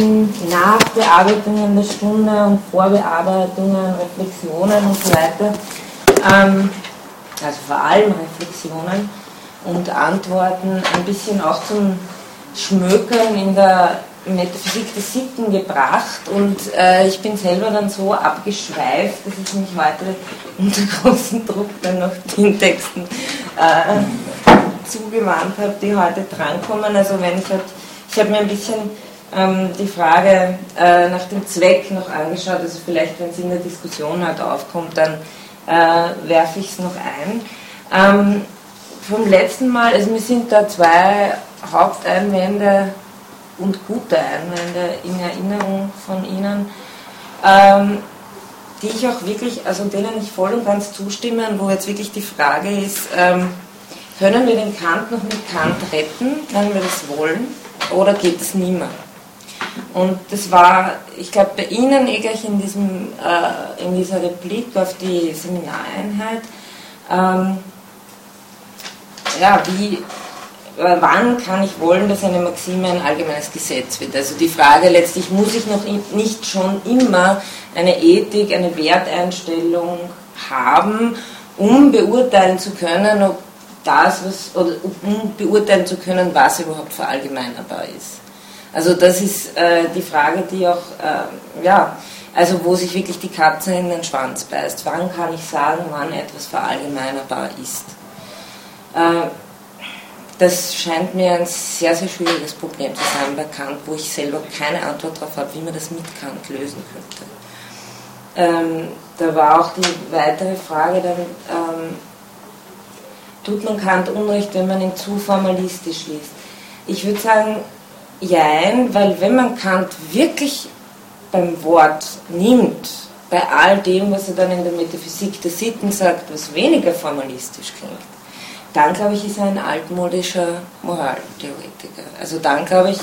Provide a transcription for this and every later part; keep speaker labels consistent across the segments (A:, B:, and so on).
A: Nachbearbeitungen der Stunde und Vorbearbeitungen, Reflexionen und so weiter, ähm, also vor allem Reflexionen und Antworten, ein bisschen auch zum Schmökern in der Metaphysik der Sitten gebracht und äh, ich bin selber dann so abgeschweift, dass ich mich heute unter großem Druck dann noch den Texten äh, zugewandt habe, die heute drankommen. Also wenn ich halt, ich habe mir ein bisschen ähm, die Frage äh, nach dem Zweck noch angeschaut, also vielleicht wenn es in der Diskussion halt aufkommt, dann äh, werfe ich es noch ein. Ähm, vom letzten Mal, also mir sind da zwei Haupteinwände und gute Einwände in Erinnerung von Ihnen, ähm, die ich auch wirklich, also denen ich voll und ganz zustimme, wo jetzt wirklich die Frage ist, ähm, können wir den Kant noch mit Kant retten, wenn wir das wollen, oder geht es niemand? Und das war, ich glaube, bei Ihnen gleich in, diesem, äh, in dieser Replik auf die Seminareinheit, ähm, ja, wie, äh, wann kann ich wollen, dass eine Maxime ein allgemeines Gesetz wird? Also die Frage letztlich, muss ich noch nicht schon immer eine Ethik, eine Werteinstellung haben, um beurteilen zu können, ob das, was, oder um beurteilen zu können, was überhaupt verallgemeinerbar ist. Also das ist äh, die Frage, die auch, äh, ja, also wo sich wirklich die Katze in den Schwanz beißt. Wann kann ich sagen, wann etwas verallgemeinerbar ist? Äh, das scheint mir ein sehr, sehr schwieriges Problem zu sein bei Kant, wo ich selber keine Antwort darauf habe, wie man das mit Kant lösen könnte. Ähm, da war auch die weitere Frage dann, ähm, tut man Kant Unrecht, wenn man ihn zu formalistisch liest? Ich würde sagen, jein, weil wenn man Kant wirklich beim Wort nimmt, bei all dem, was er dann in der Metaphysik der Sitten sagt, was weniger formalistisch klingt, dann glaube ich, ist er ein altmodischer Moraltheoretiker. Also dann glaube ich,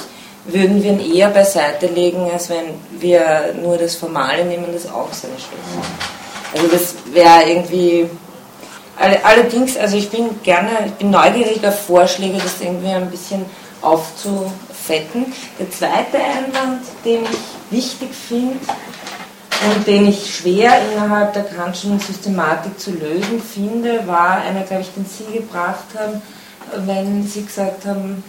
A: würden wir ihn eher beiseite legen, als wenn wir nur das Formale nehmen, das auch seine Schwäche. Also das wäre irgendwie Allerdings, also ich bin gerne, ich bin neugierig auf Vorschläge, das irgendwie ein bisschen aufzufetten. Der zweite Einwand, den ich wichtig finde und den ich schwer innerhalb der Kantschen Systematik zu lösen finde, war einer, glaube ich, den Sie gebracht haben, wenn Sie gesagt haben,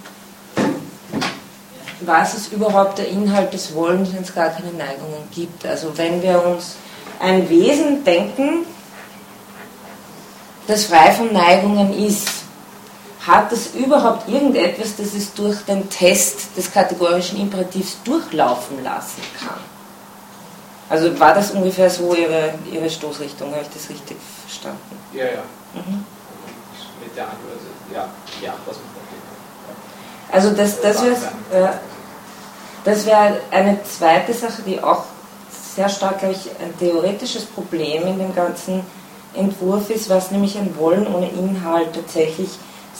A: was ist überhaupt der Inhalt des Wollens, wenn es gar keine Neigungen gibt. Also wenn wir uns ein Wesen denken, das frei von Neigungen ist, hat es überhaupt irgendetwas, das es durch den Test des kategorischen Imperativs durchlaufen lassen kann? Also war das ungefähr so Ihre, Ihre Stoßrichtung, habe ich das richtig verstanden?
B: Ja, ja. Mhm. Mit der Antwort, ja, ja, was man
A: ja. Also das, das wäre das wär eine zweite Sache, die auch sehr stark, glaube ich, ein theoretisches Problem in dem ganzen Entwurf ist, was nämlich ein Wollen ohne Inhalt tatsächlich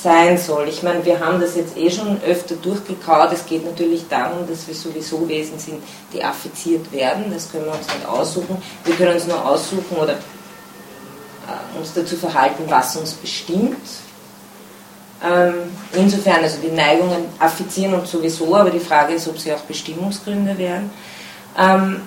A: sein soll. Ich meine, wir haben das jetzt eh schon öfter durchgekaut. Es geht natürlich darum, dass wir sowieso Wesen sind, die affiziert werden. Das können wir uns nicht aussuchen. Wir können uns nur aussuchen oder äh, uns dazu verhalten, was uns bestimmt. Ähm, insofern, also die Neigungen affizieren uns sowieso, aber die Frage ist, ob sie auch Bestimmungsgründe wären. Ähm,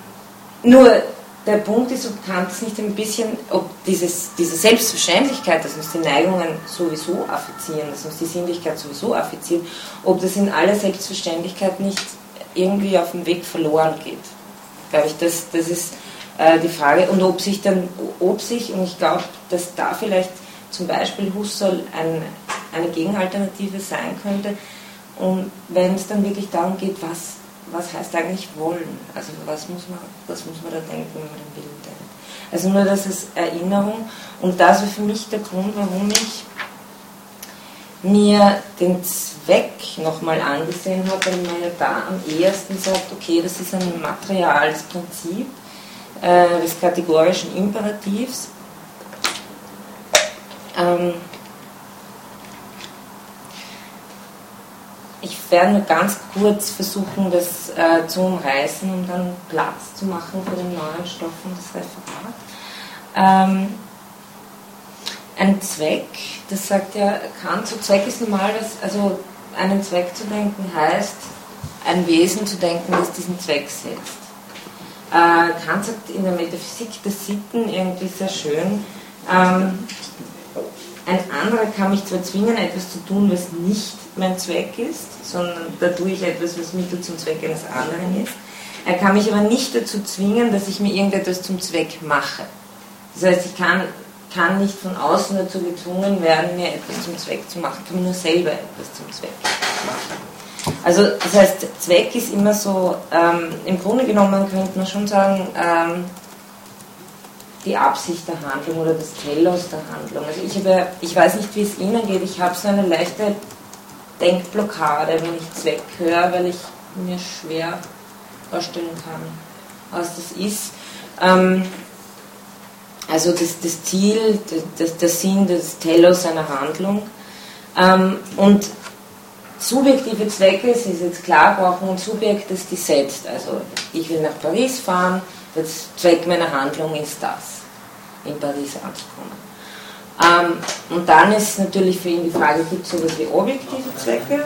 A: nur der Punkt ist, ob Kant es nicht ein bisschen, ob dieses, diese Selbstverständlichkeit, dass uns die Neigungen sowieso affizieren, dass uns die Sinnlichkeit sowieso affiziert, ob das in aller Selbstverständlichkeit nicht irgendwie auf dem Weg verloren geht. Glaube ich, das, das ist äh, die Frage. Und ob sich dann, ob sich, und ich glaube, dass da vielleicht zum Beispiel Husserl ein, eine Gegenalternative sein könnte, und wenn es dann wirklich darum geht, was was heißt eigentlich wollen? Also was muss man, was muss man da denken, wenn man den Willen denkt? Also nur das ist Erinnerung und das war für mich der Grund, warum ich mir den Zweck nochmal angesehen habe, weil ja da am ehesten sagt, okay, das ist ein materiales Prinzip äh, des kategorischen Imperativs. Ähm, Ich werde nur ganz kurz versuchen, das äh, zu umreißen, um dann Platz zu machen für den neuen Stoff und das Referat. Ähm, ein Zweck, das sagt ja Kant, so Zweck ist normal, dass, also einen Zweck zu denken heißt, ein Wesen zu denken, das diesen Zweck setzt. Äh, Kant sagt in der Metaphysik der Sitten irgendwie sehr schön, ähm, ein anderer kann mich zwar zwingen, etwas zu tun, was nicht mein Zweck ist, sondern da tue ich etwas, was Mittel zum Zweck eines anderen ist. Er kann mich aber nicht dazu zwingen, dass ich mir irgendetwas zum Zweck mache. Das heißt, ich kann, kann nicht von außen dazu gezwungen werden, mir etwas zum Zweck zu machen. Kann mir nur selber etwas zum Zweck machen. Also das heißt, Zweck ist immer so, ähm, im Grunde genommen könnte man schon sagen, ähm, die Absicht der Handlung oder das Telos der Handlung. Also ich, habe, ich weiß nicht, wie es Ihnen geht, ich habe so eine leichte Denkblockade, wenn ich Zweck höre, weil ich mir schwer vorstellen kann, was das ist. Ähm, also das, das Ziel, das, der Sinn des Telos einer Handlung. Ähm, und subjektive Zwecke, es ist jetzt klar, brauchen ein Subjekt, das die setzt. Also ich will nach Paris fahren, der Zweck meiner Handlung ist das, in Paris anzukommen. Ähm, und dann ist natürlich für ihn die Frage, gibt es sowas wie objektive Zwecke?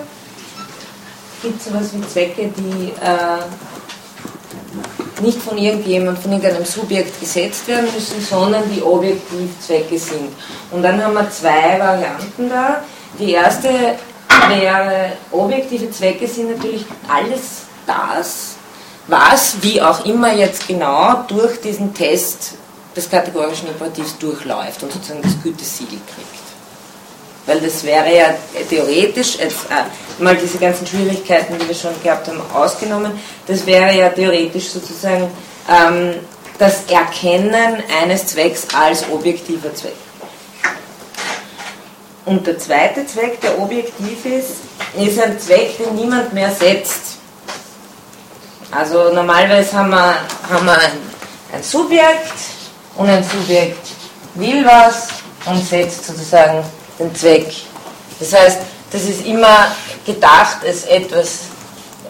A: Gibt es sowas wie Zwecke, die äh, nicht von irgendjemandem, von irgendeinem Subjekt gesetzt werden müssen, sondern die objektiv Zwecke sind. Und dann haben wir zwei Varianten da. Die erste wäre, objektive Zwecke sind natürlich alles das, was, wie auch immer jetzt genau, durch diesen Test des kategorischen Imperativs durchläuft und sozusagen das Gütesiegel kriegt. Weil das wäre ja theoretisch, jetzt äh, mal diese ganzen Schwierigkeiten, die wir schon gehabt haben, ausgenommen, das wäre ja theoretisch sozusagen ähm, das Erkennen eines Zwecks als objektiver Zweck. Und der zweite Zweck, der objektiv ist, ist ein Zweck, den niemand mehr setzt. Also normalerweise haben wir, haben wir ein, Subjekt und ein Subjekt will was und setzt sozusagen den Zweck. Das heißt, das ist immer gedacht als etwas,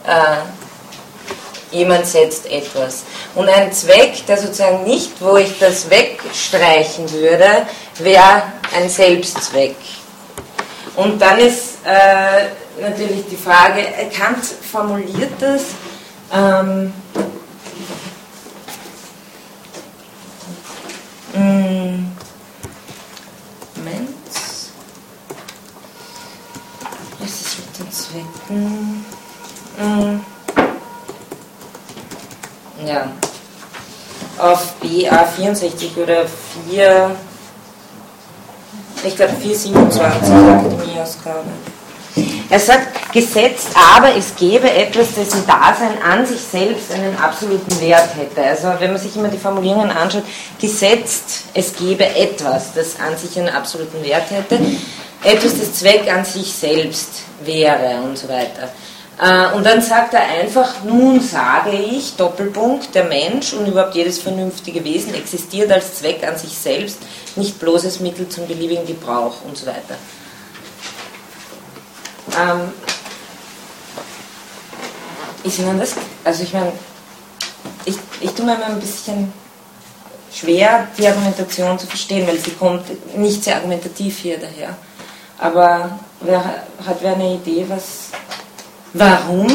A: äh, jemand setzt etwas. Und ein Zweck, der sozusagen nicht, wo ich das wegstreichen würde, wäre ein Selbstzweck. Und dann ist äh, natürlich die Frage, Kant formuliert das, ähm, mm, Moment. Was ist mit den Zwecken? Mm, ja. Auf BA64 oder 4, ich glaube 427 Akademieausgabe. Er sagt, gesetzt, aber es gäbe etwas, dessen Dasein an sich selbst einen absoluten Wert hätte. Also wenn man sich immer die Formulierungen anschaut, gesetzt, es gäbe etwas, das an sich einen absoluten Wert hätte, etwas, das Zweck an sich selbst wäre und so weiter. Äh, und dann sagt er einfach, nun sage ich, Doppelpunkt, der Mensch und überhaupt jedes vernünftige Wesen existiert als Zweck an sich selbst, nicht bloßes Mittel zum beliebigen Gebrauch und so weiter. Ähm, ist Ihnen das, also ich meine, ich, ich tue mir immer ein bisschen schwer, die Argumentation zu verstehen, weil sie kommt nicht sehr argumentativ hier daher. Aber wer, hat wer eine Idee, was, warum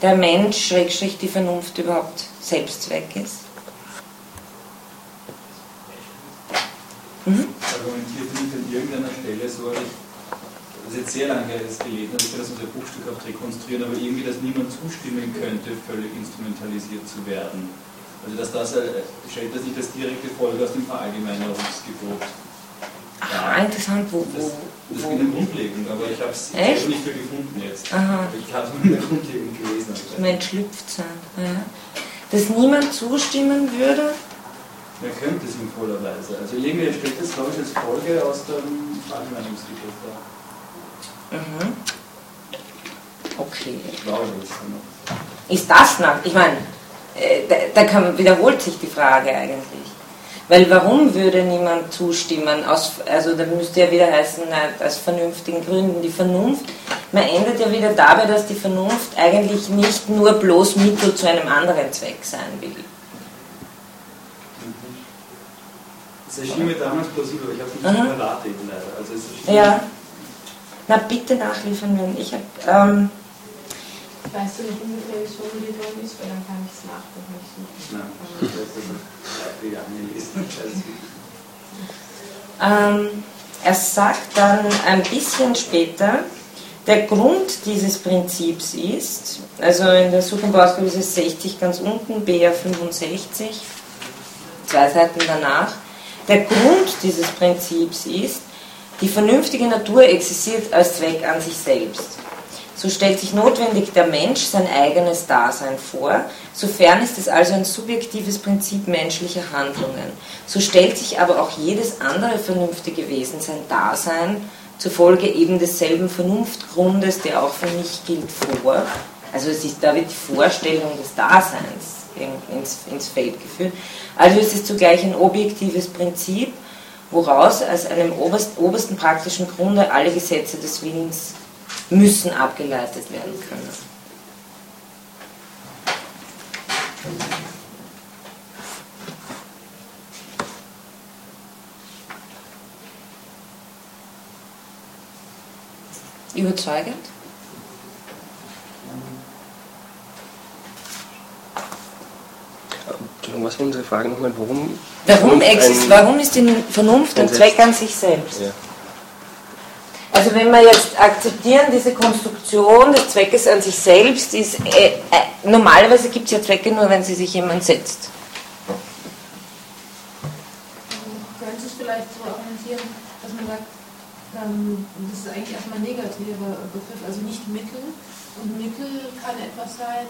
A: der Mensch, Schrägstrich die Vernunft überhaupt Selbstzweck ist?
C: Mhm. Argumentiert nicht an irgendeiner Stelle so, ich das ist jetzt sehr lange gelesen, also ich will das unser Buchstück auch rekonstruieren, aber irgendwie, dass niemand zustimmen könnte, völlig instrumentalisiert zu werden. Also dass das, äh, stellt das nicht als direkte Folge aus dem Verallgemeinerungsgebot.
A: Ah, interessant, wo,
C: Das, das ist in der Grundlegung, aber ich habe es nicht mehr gefunden jetzt.
A: Aha.
C: Ich habe es nur in der Grundlegung gelesen. Also.
A: Mensch schlüpft sein. Ja. Dass niemand zustimmen würde?
C: Er könnte sinnvollerweise. Also irgendwie stellt das, glaube ich, als Folge aus dem Verallgemeinerungsgebot dar.
A: Mhm. Okay.
C: Ich glaube, das
A: ist das nach? Ich meine, äh, da, da kann, wiederholt sich die Frage eigentlich. Weil warum würde niemand zustimmen? Aus, also da müsste ja wieder heißen, aus vernünftigen Gründen. Die Vernunft, man endet ja wieder dabei, dass die Vernunft eigentlich nicht nur bloß Mittel zu einem anderen Zweck sein will.
C: Das erschien mir damals plausibel, aber ich habe es nicht mhm. verraten leider. Also es
A: ja. Na bitte nachliefern, wenn ich habe. Ähm,
D: Weißt du noch ungefähr, wie es formuliert worden ist? Weil dann kann ich es nachgucken. Nein, ich
A: habe ähm, Er sagt dann ein bisschen später, der Grund dieses Prinzips ist, also in der Suchenbausgabe ist es 60 ganz unten, BR 65, zwei Seiten danach, der Grund dieses Prinzips ist, die vernünftige Natur existiert als Zweck an sich selbst. So stellt sich notwendig der Mensch sein eigenes Dasein vor, sofern ist es also ein subjektives Prinzip menschlicher Handlungen. So stellt sich aber auch jedes andere vernünftige Wesen sein Dasein zufolge eben desselben Vernunftgrundes, der auch für mich gilt, vor. Also es ist, da wird die Vorstellung des Daseins ins, ins Feld geführt. Also es ist zugleich ein objektives Prinzip, woraus als einem oberst, obersten praktischen Grunde alle Gesetze des Willens müssen abgeleitet werden können. Überzeugend?
E: Was war unsere Frage nochmal? Warum?
A: Warum, warum ist die Vernunft ein Zweck an sich selbst? Ja. Also wenn wir jetzt akzeptieren, diese Konstruktion des Zweckes an sich selbst ist, äh, äh, normalerweise gibt es ja Zwecke nur, wenn sie sich jemand setzt.
D: Könnte es vielleicht so argumentieren, dass man sagt, ähm, das ist eigentlich erstmal ein negativer Begriff, also nicht Mittel. Und Mittel kann etwas sein,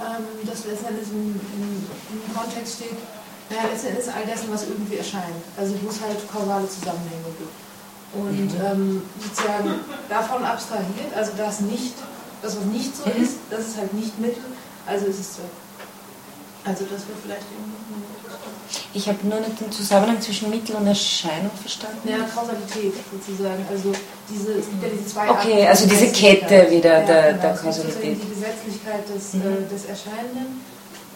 D: ähm, das letztendlich im, im, im Kontext steht, naja, letztendlich ist all dessen, was irgendwie erscheint. Also wo es halt kausale Zusammenhänge gibt. Und mhm. ähm, sozusagen davon abstrahiert, also das nicht, das was nicht so mhm. ist, das ist halt nicht Mittel, also ist es Zweck. Also das wäre vielleicht irgendwie
A: Ich habe nur nicht den Zusammenhang zwischen Mittel und Erscheinung verstanden.
D: Ja, Kausalität sozusagen. Also diese, es gibt ja diese zwei
A: Okay, Arten also diese Kette wieder
D: ja,
A: der,
D: genau.
A: der Kausalität.
D: Die Gesetzlichkeit des, mhm. äh, des Erscheinenden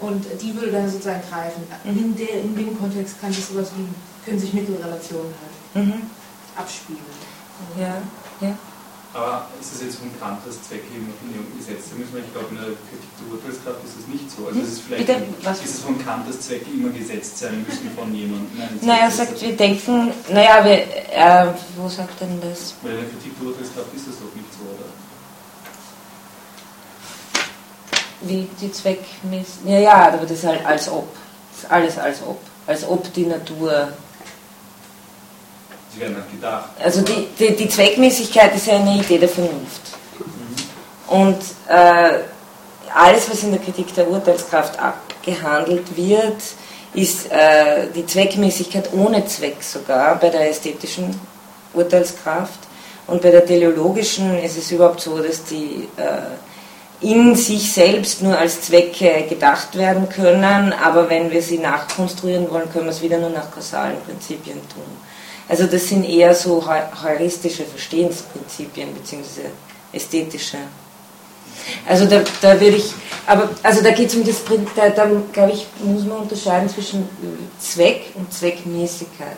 D: und die würde dann sozusagen greifen. Mhm. In, der, in dem Kontext kann sich sowas wie, können sich Mittelrelationen halt. Mhm abspielen.
A: Ja, ja.
C: Aber ist es jetzt von Kant das Zweck eben in Ihrem Gesetz? Da müssen wir, ich glaube, in der Kritik der Urteilskraft ist es nicht so. Also hm? ist es vielleicht Bitte, was? ist es von Kant, dass Zwecke immer gesetzt sein müssen von jemandem?
A: Naja, er sagt, wir denken, naja, wir, äh, wo sagt denn das?
C: Weil in der Kritik der Urteilskraft ist das doch nicht so, oder?
A: Wie die Zweckmäßig. Ja, ja, aber das ist halt als ob. Das ist alles als ob. Als ob die Natur
C: Sie werden halt gedacht.
A: Also die, die, die, Zweckmäßigkeit ist ja eine Idee der Vernunft. Und äh, alles, was in der Kritik der Urteilskraft abgehandelt wird, ist äh, die Zweckmäßigkeit ohne Zweck sogar bei der ästhetischen Urteilskraft. Und bei der teleologischen ist es überhaupt so, dass die äh, in sich selbst nur als Zwecke gedacht werden können, aber wenn wir sie nachkonstruieren wollen, können wir es wieder nur nach kausalen Prinzipien tun. Also das sind eher so heuristische Verstehensprinzipien beziehungsweise ästhetische. Also da, da würde ich, aber also da geht es um das, da, da glaube ich, muss man unterscheiden zwischen Zweck und Zweckmäßigkeit.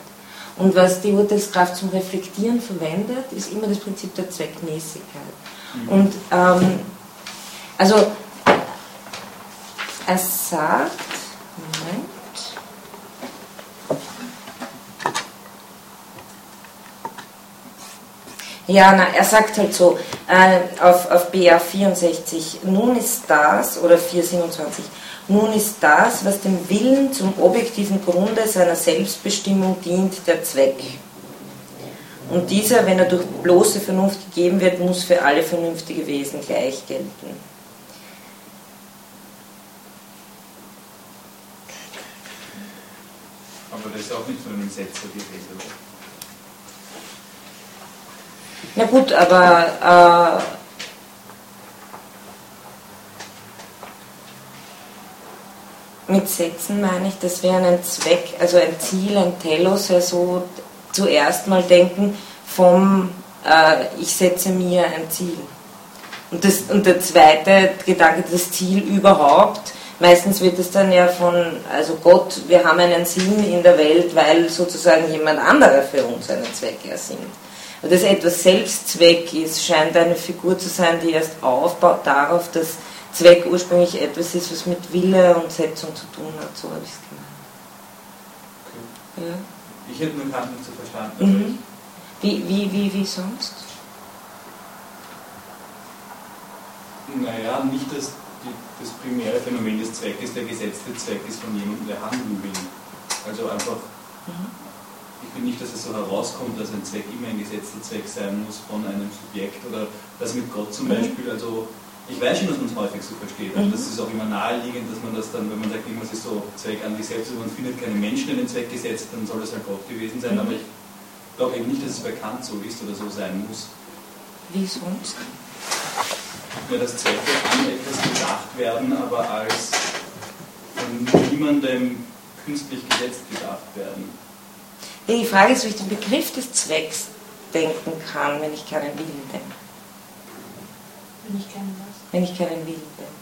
A: Und was die Urteilskraft zum Reflektieren verwendet, ist immer das Prinzip der Zweckmäßigkeit. Mhm. Und ähm, also er sagt, Moment, Ja, na, er sagt halt so, äh, auf, auf BA 64, nun ist das, oder 427, nun ist das, was dem Willen zum objektiven Grunde seiner Selbstbestimmung dient, der Zweck. Und dieser, wenn er durch bloße Vernunft gegeben wird, muss für alle vernünftige Wesen gleich gelten.
C: Aber das ist auch nicht von einem Setzer die Rede.
A: Na gut, aber äh, mit Sätzen meine ich, dass wir einen Zweck, also ein Ziel, ein Telos, ja so zuerst mal denken vom äh, ich setze mir ein Ziel. Und, das, und der zweite Gedanke, das Ziel überhaupt, meistens wird es dann ja von, also Gott, wir haben einen Sinn in der Welt, weil sozusagen jemand anderer für uns einen Zweck ersinnt dass etwas Selbstzweck ist, scheint eine Figur zu sein, die erst aufbaut darauf, dass Zweck ursprünglich etwas ist, was mit Wille und Setzung zu tun hat, so habe ich es
C: Okay.
A: gemeint.
C: Ich hätte nur Kant nicht so verstanden.
A: Ja. Mhm. Wie, wie, wie, wie sonst?
C: Naja, nicht das, das primäre Phänomen des Zweckes, der gesetzte Zweck ist von jemandem, der handeln will. Also einfach,
A: Mhm.
C: Ich will nicht, dass es so herauskommt, dass ein Zweck immer ein gesetzter Zweck sein muss von einem Subjekt oder das mit Gott zum
A: Mhm.
C: Beispiel. Also ich weiß schon, dass man es häufig so versteht. Also
A: Mhm.
C: das ist auch immer naheliegend, dass man das dann, wenn man sagt, irgendwas ist so Zweck an sich selbst und man findet keine Menschen in den Zweck gesetzt, dann soll das halt Gott gewesen sein.
A: Mhm.
C: Aber ich glaube eben nicht, dass es bekannt so ist oder so sein muss.
A: Wie sonst?
C: Ja, dass Zwecke an etwas gedacht werden, aber als von niemandem künstlich gesetzt gedacht werden.
A: Ja, die Frage ist, wie ich den Begriff des Zwecks denken kann, wenn ich keinen Willen denke.
D: Wenn ich gerne was.
A: Wenn ich keinen Willen denke.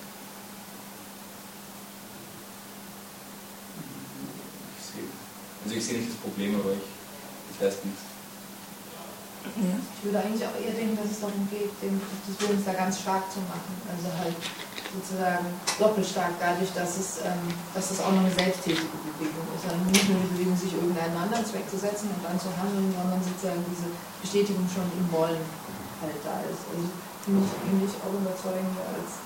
C: Ich sehe, also ich sehe nicht das Problem, aber ich, das heißt nichts.
A: Ja.
D: Ich würde eigentlich auch eher denken, dass es darum geht, den des Willens da ganz stark zu machen. Also halt sozusagen doppelt stark dadurch, dass es, ähm, dass es auch noch eine selbsttätige Bewegung ist. Also nicht nur die Bewegung, sich irgendeinen anderen Zweck zu setzen und dann zu handeln, sondern sozusagen diese Bestätigung schon im Wollen halt da ist. Also finde ich eigentlich auch überzeugender als,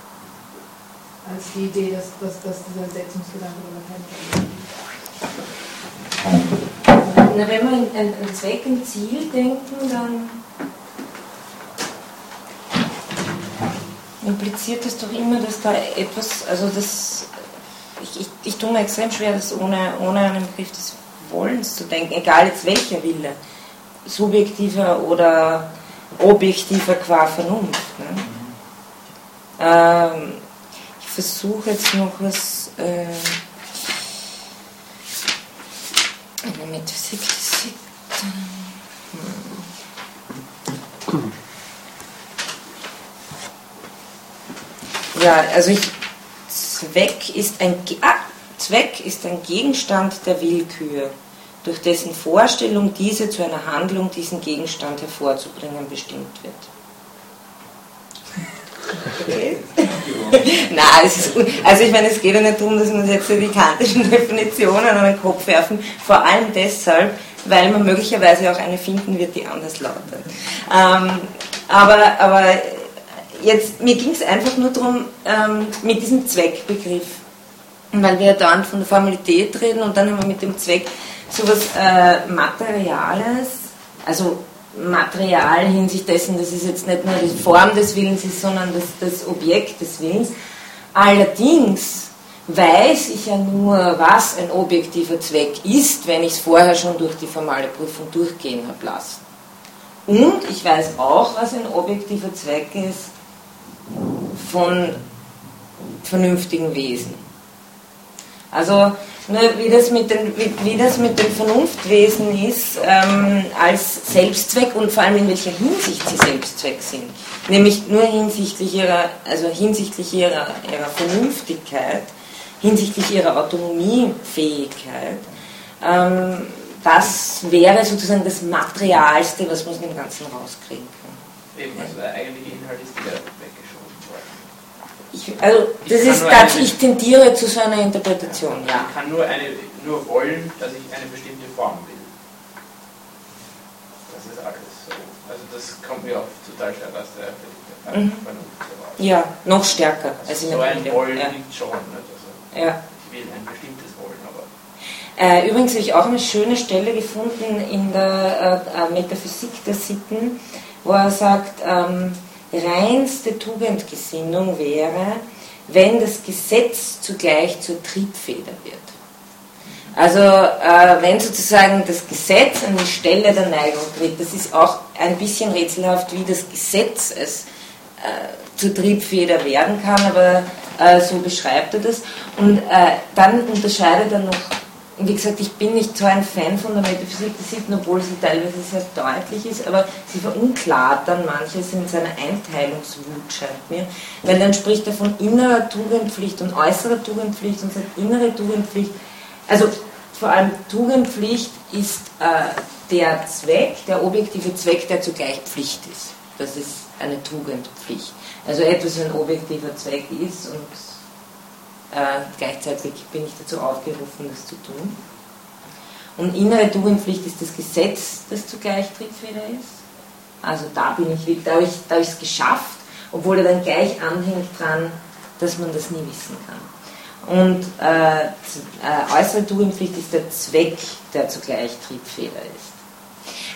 D: als die Idee, dass, dass, dass dieser Setzungsgedanke oder keine
A: Na, wenn wir an, an Zweck und Ziel denken, dann impliziert das doch immer, dass da etwas, also das, ich, ich, ich tue mir extrem schwer, das ohne, ohne einen Begriff des Wollens zu denken, egal jetzt welcher Wille, subjektiver oder objektiver qua Vernunft. Ne? Ähm, ich versuche jetzt noch was. Äh, eine Metaphysik des Sitten. Hm. Ja, also ich, Zweck ist ein ah, Zweck ist ein Gegenstand der Willkür, durch dessen Vorstellung diese zu einer Handlung diesen Gegenstand hervorzubringen bestimmt wird. Okay. Nein, es ist, also ich meine, es geht ja nicht darum, dass man jetzt so die kantischen Definitionen an den Kopf werfen, vor allem deshalb, weil man möglicherweise auch eine finden wird, die anders lautet. Ähm, aber, aber jetzt, mir ging es einfach nur darum, ähm, mit diesem Zweckbegriff, weil wir ja dauernd von der Formalität reden und dann wir mit dem Zweck sowas äh, Materiales, also Material hinsicht dessen, dass es jetzt nicht nur die Form des Willens ist, sondern das, das Objekt des Willens. Allerdings weiß ich ja nur, was ein objektiver Zweck ist, wenn ich es vorher schon durch die formale Prüfung durchgehen habe lassen. Und ich weiß auch, was ein objektiver Zweck ist von vernünftigen Wesen. Also nur wie das mit den, wie, wie das mit den Vernunftwesen ist, ähm, als Selbstzweck und vor allem in welcher Hinsicht sie Selbstzweck sind. Nämlich nur hinsichtlich ihrer, also hinsichtlich ihrer, ihrer Vernünftigkeit, hinsichtlich ihrer Autonomiefähigkeit. Ähm, das wäre sozusagen das Materialste, was man aus dem Ganzen rauskriegen kann.
B: Eben, also der eigentliche Inhalt ist worden.
A: Ich, also
B: Ich
A: das
B: kann
A: ist das, ich tendiere zu so einer Interpretation, ja.
B: Ich kann nur, eine, nur wollen, dass ich eine bestimmte Form will. Das ist alles so. Also das kommt mir auch total stark aus der der
A: Mhm.
B: Vernunft heraus.
A: Ja, noch stärker als in
B: so
A: der
B: ein. Wollen
A: Ja.
B: liegt schon. Nicht? Also
A: Ja.
B: ich will ein bestimmtes Wollen, aber
A: Äh, übrigens habe ich auch eine schöne Stelle gefunden in der äh, äh, Metaphysik der Sitten, wo er sagt, ähm, reinste Tugendgesinnung wäre, wenn das Gesetz zugleich zur Triebfeder wird. Also äh, wenn sozusagen das Gesetz an die Stelle der Neigung tritt, das ist auch ein bisschen rätselhaft, wie das Gesetz es äh, zur Triebfeder werden kann, aber äh, so beschreibt er das. Und äh, dann unterscheidet er noch, wie gesagt, ich bin nicht so ein Fan von der Metaphysik der Sitten, obwohl sie teilweise sehr deutlich ist, aber sie verunklart dann manches in seiner Einteilungswut, scheint mir. Weil dann spricht er von innerer Tugendpflicht und äußerer Tugendpflicht und sagt, innere Tugendpflicht, also vor allem Tugendpflicht ist äh, der Zweck, der objektive Zweck, der zugleich Pflicht ist. Das ist eine Tugendpflicht. Also etwas, ein objektiver Zweck ist und gleichzeitig bin ich dazu aufgerufen, das zu tun. Und innere Tugendpflicht ist das Gesetz, das zugleich Triebfeder ist. Also da bin ich, da habe ich es geschafft, obwohl er dann gleich anhängt dran, dass man das nie wissen kann. Und äh, äh, äußere Tugendpflicht ist der Zweck, der zugleich Triebfeder ist.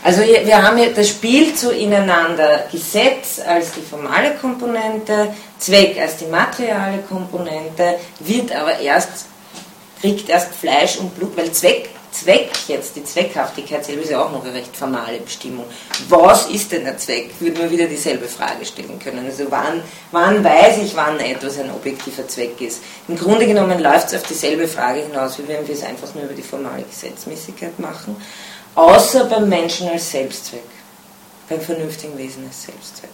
A: Also wir haben hier das Spiel so ineinander Gesetz als die formale Komponente, Zweck als die materiale Komponente, wird aber erst, kriegt erst Fleisch und Blut, weil Zweck Zweck jetzt, die Zweckhaftigkeit selber ist ja auch noch eine recht formale Bestimmung. Was ist denn der Zweck? Würde man wieder dieselbe Frage stellen können. Also wann, wann weiß ich, wann etwas ein objektiver Zweck ist? Im Grunde genommen läuft es auf dieselbe Frage hinaus, wie wenn wir es einfach nur über die formale Gesetzmäßigkeit machen, außer beim Menschen als Selbstzweck, beim vernünftigen Wesen als Selbstzweck.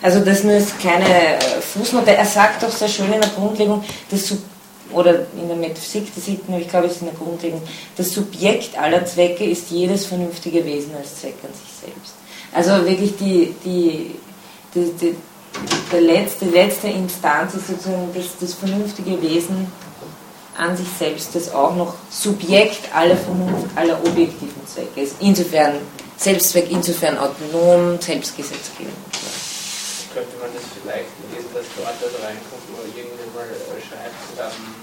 A: Also das nur ist keine äh, Fußnote. Er sagt doch sehr schön in der Grundlegung, das oder in der Metaphysik, das sieht man, ich glaube, es ist in der Grundlegung, das Subjekt aller Zwecke ist jedes vernünftige Wesen als Zweck an sich selbst. Also wirklich die, die, die, die der letzte, letzte Instanz ist sozusagen das, das vernünftige Wesen an sich selbst, das auch noch Subjekt aller Vernunft, aller objektiven Zwecke ist. Insofern Selbstzweck, insofern autonom, Selbstgesetzgebung.
B: Könnte man das vielleicht lesen, dass dort das reinkommt, wo irgendjemand mal schreibt, ähm,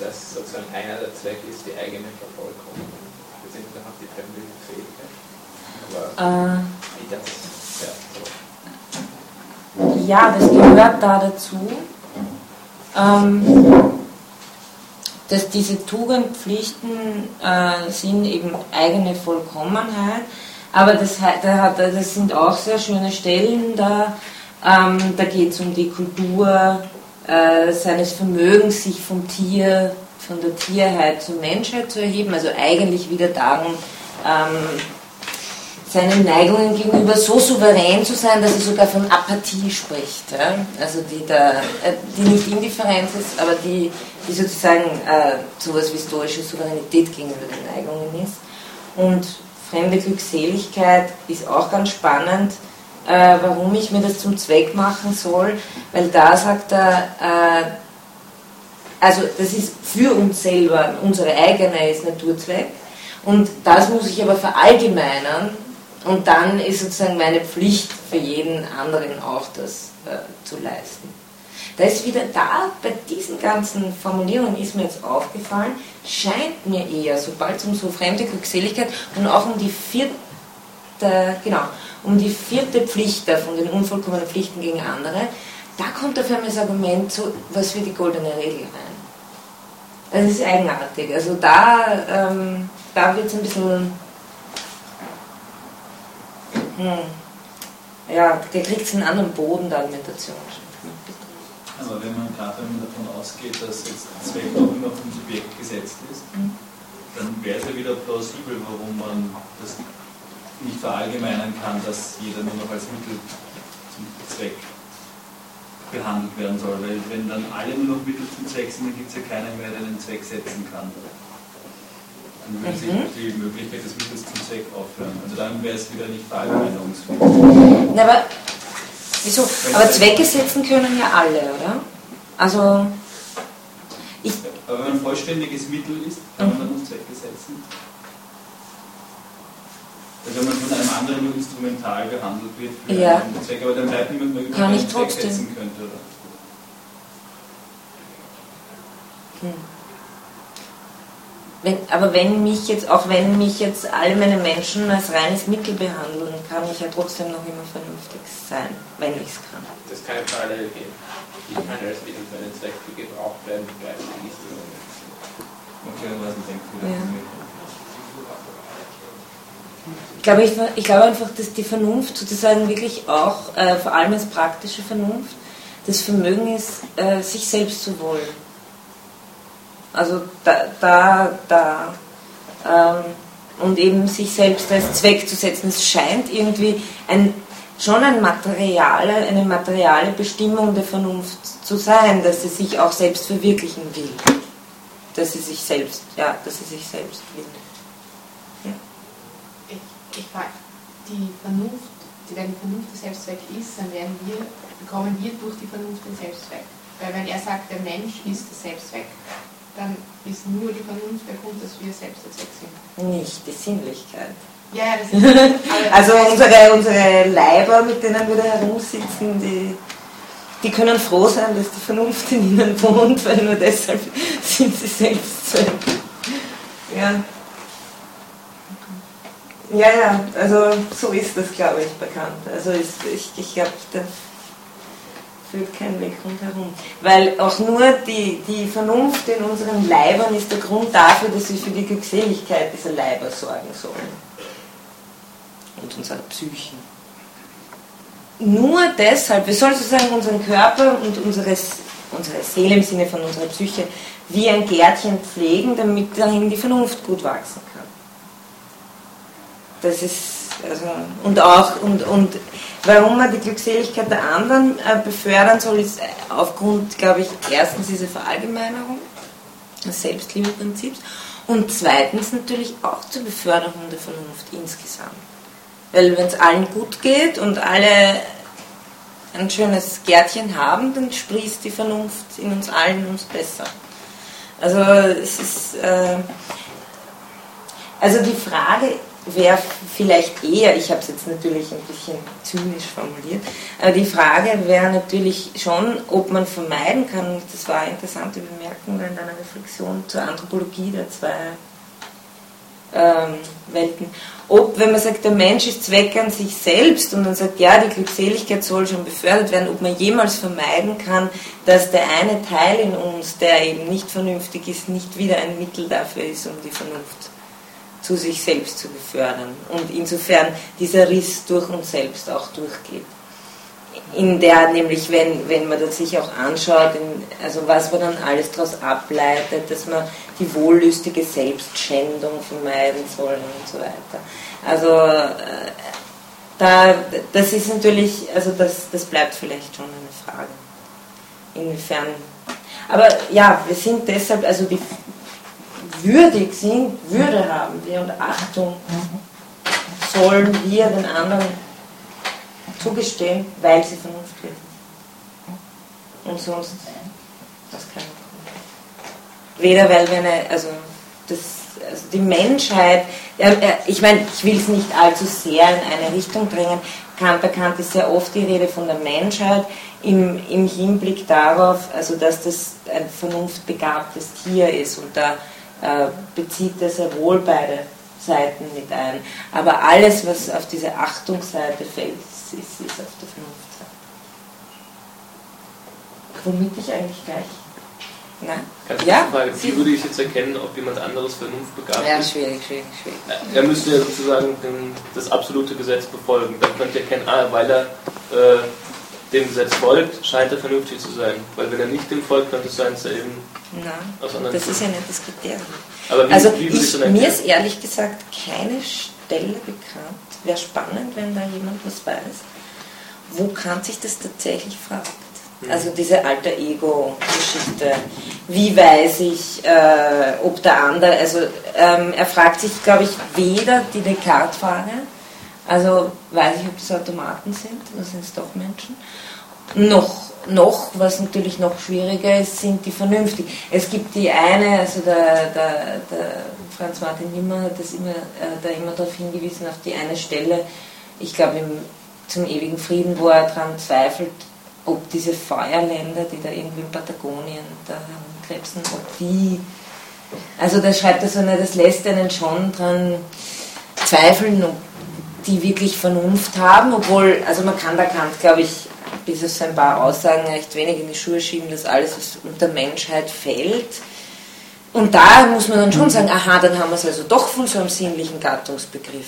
B: dass sozusagen einer der Zwecke ist die eigene Vervollkommnung. Wir sind noch auf die fremde Fähigkeit. Aber äh, wie das,
A: ja, so. ja, das gehört da dazu, ähm, dass diese Tugendpflichten äh, sind eben eigene Vollkommenheit, aber das, das sind auch sehr schöne Stellen da. Ähm, da geht es um die Kultur, äh, seines Vermögens, sich vom Tier, von der Tierheit zur Menschheit zu erheben, also eigentlich wieder darum, ähm, seinen Neigungen gegenüber so souverän zu sein, dass er sogar von Apathie spricht. Ja? Also die, da, äh, die nicht Indifferenz ist, aber die, die sozusagen äh, sowas wie stoische Souveränität gegenüber den Neigungen ist. Und fremde Glückseligkeit ist auch ganz spannend äh, warum ich mir das zum Zweck machen soll, weil da sagt er, äh, also das ist für uns selber, unsere eigene ist Naturzweck und das muss ich aber verallgemeinern und dann ist sozusagen meine Pflicht für jeden anderen auch das äh, zu leisten. Da ist wieder da, bei diesen ganzen Formulierungen ist mir jetzt aufgefallen, scheint mir eher, sobald es um so fremde Glückseligkeit und auch um die vierte, genau, um die vierte Pflicht von den unvollkommenen Pflichten gegen andere, da kommt auf einmal das Argument so was wie die goldene Regel rein. Das ist eigenartig. Also da, ähm, da wird es ein bisschen. Hm, ja, der kriegt einen anderen Boden der Argumentation.
C: Aber wenn man gerade davon ausgeht, dass jetzt Zweck auch immer vom Subjekt gesetzt ist, mhm. dann wäre es ja wieder plausibel, warum man das nicht verallgemeinern kann, dass jeder nur noch als Mittel zum Zweck behandelt werden soll. Weil wenn dann alle nur noch Mittel zum Zweck sind, dann gibt es ja keinen mehr, der den Zweck setzen kann. Dann würde sich mhm. die Möglichkeit des Mittels zum Zweck aufhören. Also dann wäre es wieder nicht verallgemeinerungsfähig.
A: aber wieso? Aber Zwecke setzen können ja alle, oder? Also.
C: Ich aber wenn man ein vollständiges Mittel ist, kann man dann noch Zwecke setzen. Also wenn man von einem anderen nur instrumental behandelt wird für
A: ja.
C: einen Zweck, aber dann bleibt niemand mehr über
A: Kann ich trotzdem.
C: setzen könnte, oder?
A: Hm. Wenn, aber wenn mich jetzt, auch wenn mich jetzt alle meine Menschen als reines Mittel behandeln, kann ich ja trotzdem noch immer vernünftig sein, wenn ich es kann.
B: Das kann eine Parallele geben. Die kann als Mittel für einen Zweck gebraucht werden, bleibt nicht.
C: Okay, was ich denke, ja
A: glaube, ich, ich glaube einfach, dass die Vernunft sozusagen wirklich auch, äh, vor allem als praktische Vernunft, das Vermögen ist, äh, sich selbst zu wollen. Also da, da, da ähm, und eben sich selbst als Zweck zu setzen. Es scheint irgendwie ein, schon ein materiale, eine materiale Bestimmung der Vernunft zu sein, dass sie sich auch selbst verwirklichen will. Dass sie sich selbst, ja, dass sie sich selbst will
D: ich frage, die Vernunft wenn die Vernunft der Selbstzweck ist, dann werden wir, bekommen wir durch die Vernunft den Selbstzweck. Weil wenn er sagt, der Mensch ist der Selbstzweck, dann ist nur die Vernunft der Grund, dass wir selbst der Zweck sind.
A: Nicht die Sinnlichkeit.
D: Ja, das ist.
A: Also unsere, unsere Leiber, mit denen wir da herumsitzen, die, die können froh sein, dass die Vernunft in ihnen wohnt, weil nur deshalb sind sie selbst Zweck. Ja. Ja, ja, also so ist das, glaube ich, bekannt. Also ich, ich glaube, führt kein Weg rundherum. Weil auch nur die, die Vernunft in unseren Leibern ist der Grund dafür, dass wir für die Glückseligkeit dieser Leiber sorgen sollen. Und unserer Psychen. Nur deshalb, wir sollen sozusagen unseren Körper und unseres, unsere Seele im Sinne von unserer Psyche wie ein Gärtchen pflegen, damit dahin die Vernunft gut wachsen kann. Das ist, also, und auch, und, und warum man die Glückseligkeit der anderen äh, befördern soll, ist aufgrund, glaube ich, erstens dieser Verallgemeinerung des Selbstliebeprinzips und zweitens natürlich auch zur Beförderung der Vernunft insgesamt. Weil wenn es allen gut geht und alle ein schönes Gärtchen haben, dann sprießt die Vernunft in uns allen uns besser. Also es ist, äh, also die Frage wäre vielleicht eher, ich habe es jetzt natürlich ein bisschen zynisch formuliert, aber die Frage wäre natürlich schon, ob man vermeiden kann, das war eine interessante Bemerkung in einer Reflexion zur Anthropologie der zwei ähm, Welten, ob, wenn man sagt, der Mensch ist Zweck an sich selbst und dann sagt, ja, die Glückseligkeit soll schon befördert werden, ob man jemals vermeiden kann, dass der eine Teil in uns, der eben nicht vernünftig ist, nicht wieder ein Mittel dafür ist, um die Vernunft zu sich selbst zu befördern. Und insofern dieser Riss durch uns selbst auch durchgeht. In der nämlich, wenn, wenn man das sich auch anschaut, in, also was man dann alles daraus ableitet, dass man die wohllüstige Selbstschändung vermeiden soll und so weiter. Also äh, da, das ist natürlich, also das, das bleibt vielleicht schon eine Frage. Inwiefern. Aber ja, wir sind deshalb, also die würdig sind, Würde haben wir und Achtung sollen wir den anderen zugestehen, weil sie vernunftlich sind. Und sonst, das kann Weder weil wir eine, also, das, also die Menschheit, ich meine, ich will es nicht allzu sehr in eine Richtung bringen, Kant ist sehr oft die Rede von der Menschheit im, im Hinblick darauf, also dass das ein vernunftbegabtes Tier ist und da bezieht er sehr wohl beide Seiten mit ein. Aber alles, was auf diese Achtungsseite fällt, ist, ist auf der Vernunftseite. Womit ich eigentlich gleich. Nein?
F: Ganz
A: Ja?
F: Frage, wie würde ich jetzt erkennen, ob jemand anderes vernunftbegabt
A: Ja,
F: ist?
A: schwierig, schwierig, schwierig.
F: Er müsste ja sozusagen den, das absolute Gesetz befolgen. Dann könnte er erkennen, ah, weil er äh, dem Gesetz folgt, scheint er vernünftig zu sein. Weil wenn er nicht dem folgt, könnte es sein, dass er eben
A: Nein,
F: aus anderen
A: das ist ja nicht das Kriterium.
F: Aber wie,
A: Also
F: wie ich dann
A: mir ist ehrlich gesagt keine Stelle bekannt. Wäre spannend, wenn da jemand was weiß, wo Kant sich das tatsächlich fragt.
F: Mhm.
A: Also diese alter Ego-Geschichte. Wie weiß ich, äh, ob der andere, also ähm, er fragt sich, glaube ich, weder die Descartes-Frage, also weiß ich, ob das Automaten sind, oder sind es doch Menschen, noch, noch, was natürlich noch schwieriger ist, sind die vernünftigen. Es gibt die eine, also der, der, der Franz Martin Nimmer hat das immer, äh, da immer darauf hingewiesen, auf die eine Stelle, ich glaube zum ewigen Frieden, wo er daran zweifelt, ob diese Feuerländer, die da irgendwie in Patagonien da herumkrebsen, ob die, also da schreibt er so, na, das lässt einen schon dran zweifeln, ob die wirklich Vernunft haben, obwohl, also man kann da Kant, glaube ich, bis auf sein paar Aussagen recht wenig in die Schuhe schieben, dass alles, was unter Menschheit fällt. Und da muss man dann schon sagen, aha, dann haben wir es also doch von so einem sinnlichen Gattungsbegriff.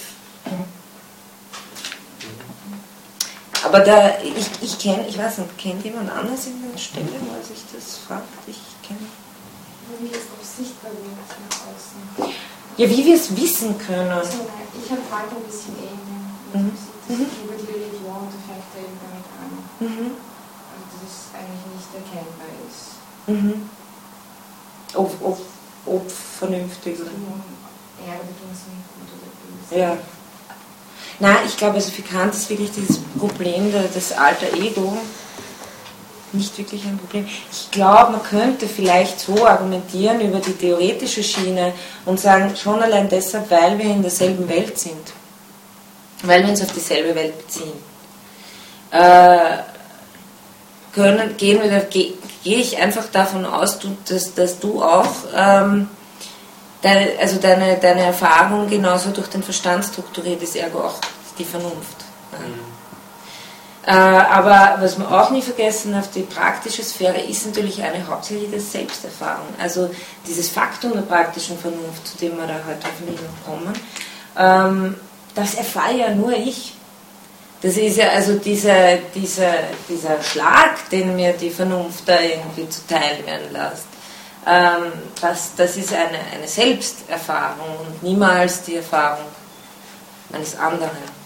A: Aber da, ich, ich kenne, ich weiß nicht, kennt jemand anders in der Stelle, wo er sich das fragt? Ich kenne.
G: Wie es auch sichtbar wird nach außen.
A: Ja, wie wir es wissen können.
G: Also, ich empfand ein bisschen ähnlich.
A: Mhm.
G: Das über die Religion, da fängt er eben damit an.
A: Mhm.
G: Also, dass es eigentlich nicht erkennbar ist.
A: Mhm. Ob, ob, ob vernünftig oder. Ja. Nein, ich glaube, also für Kant ist wirklich dieses Problem des alter Ego nicht wirklich ein Problem. Ich glaube, man könnte vielleicht so argumentieren über die theoretische Schiene und sagen, schon allein deshalb, weil wir in derselben Welt sind, weil wir uns auf dieselbe Welt beziehen, äh, können, gehen wir, gehe geh ich einfach davon aus, du, dass, dass du auch ähm, deine, also deine, deine Erfahrung genauso durch den Verstand strukturiert ist, ergo auch die Vernunft. Mhm. Äh, aber was man auch nie vergessen darf, die praktische Sphäre ist natürlich eine hauptsächliche Selbsterfahrung. Also dieses Faktum der praktischen Vernunft, zu dem wir da heute hoffentlich noch kommen, ähm, das erfahre ja nur ich. Das ist ja also dieser, dieser, dieser Schlag, den mir die Vernunft da irgendwie zuteil werden lässt. Ähm, das, das ist eine, eine Selbsterfahrung und niemals die Erfahrung eines anderen.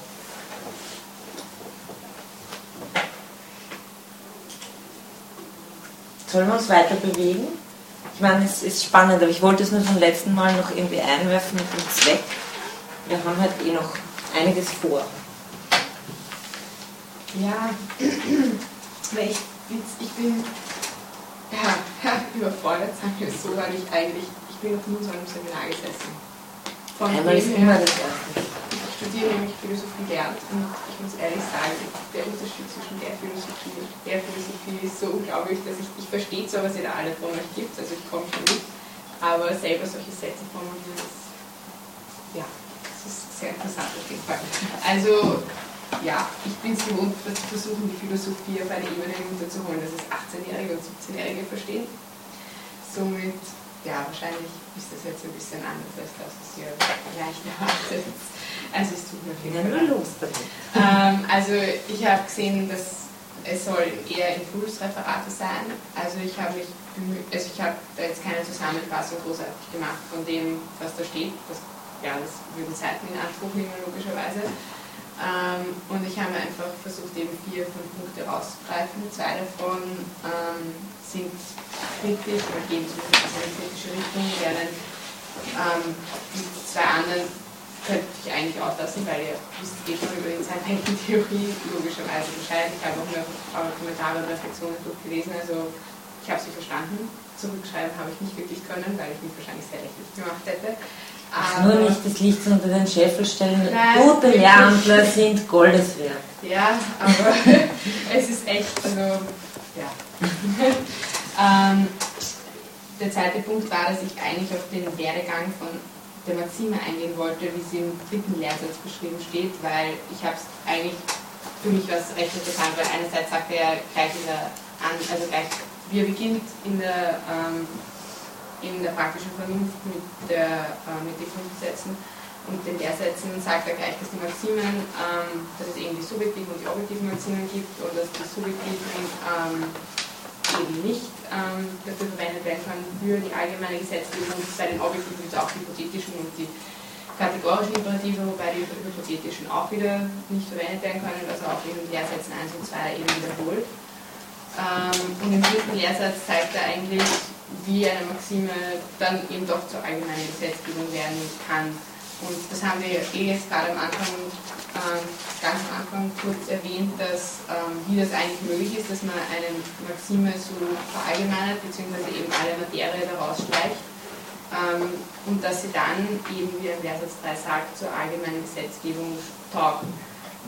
A: Sollen wir uns weiter bewegen? Ich meine, es ist spannend, aber ich wollte es nur vom letzten Mal noch irgendwie einwerfen mit dem Zweck. Wir haben halt eh noch einiges vor.
H: Ja, weil ich, ich bin ja, überfordert, sagen wir es so, weil ich eigentlich, ich bin noch nie in so einem Seminar gesessen.
A: Von Einmal ist immer das Erste
H: studiere nämlich Philosophie gelernt und ich muss ehrlich sagen, der Unterschied zwischen der Philosophie und der Philosophie ist so unglaublich, dass ich, ich verstehe zwar, was ihr da alle von euch gibt, also ich komme schon mit, aber selber solche Sätze formulieren, das, ja, sehr interessant auf jeden Fall. Also, ja, ich bin es gewohnt, dass versuchen, die Philosophie auf eine Ebene runterzuholen, dass es 18-Jährige und 17-Jährige verstehen. Somit, ja, wahrscheinlich ist das jetzt ein bisschen anders als das, was ihr vielleicht erwartet. Also es tut mir viel ja, los ähm, Also ich habe gesehen, dass es soll eher Impulsreferate sein. Also ich habe mich also ich habe da jetzt keine Zusammenfassung großartig gemacht von dem, was da steht. Das, ja, das würden Zeiten in Anspruch nehmen, logischerweise. Ähm, und ich habe einfach versucht, eben vier, fünf Punkte rauszugreifen. Zwei davon ähm, sind kritisch oder gehen zumindest in eine kritische Richtung, während ähm, die zwei anderen könnte ich eigentlich auslassen, weil ihr wisst eh schon über die Zeitrechentheorie logischerweise Bescheid. Ich habe auch nur eure Kommentare und Reflexionen durchgelesen, also ich habe sie verstanden. Zurückschreiben habe ich nicht wirklich können, weil ich mich wahrscheinlich sehr lächerlich gemacht hätte.
A: Nur nicht das Licht unter den Scheffel stellen. Nein, Gute Lehramtler sind Goldes wert.
H: Ja, aber es ist echt, also ja. ähm, der zweite Punkt war, dass ich eigentlich auf den Werdegang von der Maxime eingehen wollte, wie sie im dritten Lehrsatz beschrieben steht, weil ich habe es eigentlich für mich was recht interessant, weil einerseits sagt er gleich in der, also gleich, wie er beginnt in der, ähm, in der praktischen Vernunft mit, der, äh, mit den Grundsätzen und den Lehrsätzen sagt er gleich, dass die Maximen, ähm, dass es eben die subjektiven und die objektiven Maximen gibt und dass die subjektiven ähm, eben nicht ähm, dafür verwendet werden können für die allgemeine Gesetzgebung. Bei den Objektiven gibt es auch die hypothetischen und die kategorischen Imperative, wobei die hypothetischen auch wieder nicht verwendet werden können, also auch in Lehrsätzen 1 und 2 eben wiederholt. Ähm, und im dritten Lehrsatz zeigt er eigentlich, wie eine Maxime dann eben doch zur allgemeinen Gesetzgebung werden kann. Und das haben wir eh jetzt gerade am Anfang ähm, ganz am Anfang kurz erwähnt, dass, ähm, wie das eigentlich möglich ist, dass man eine Maxime so verallgemeinert, beziehungsweise eben alle Materie daraus streicht ähm, und dass sie dann eben, wie ein Lehrsatz 3 sagt, zur allgemeinen Gesetzgebung taugt.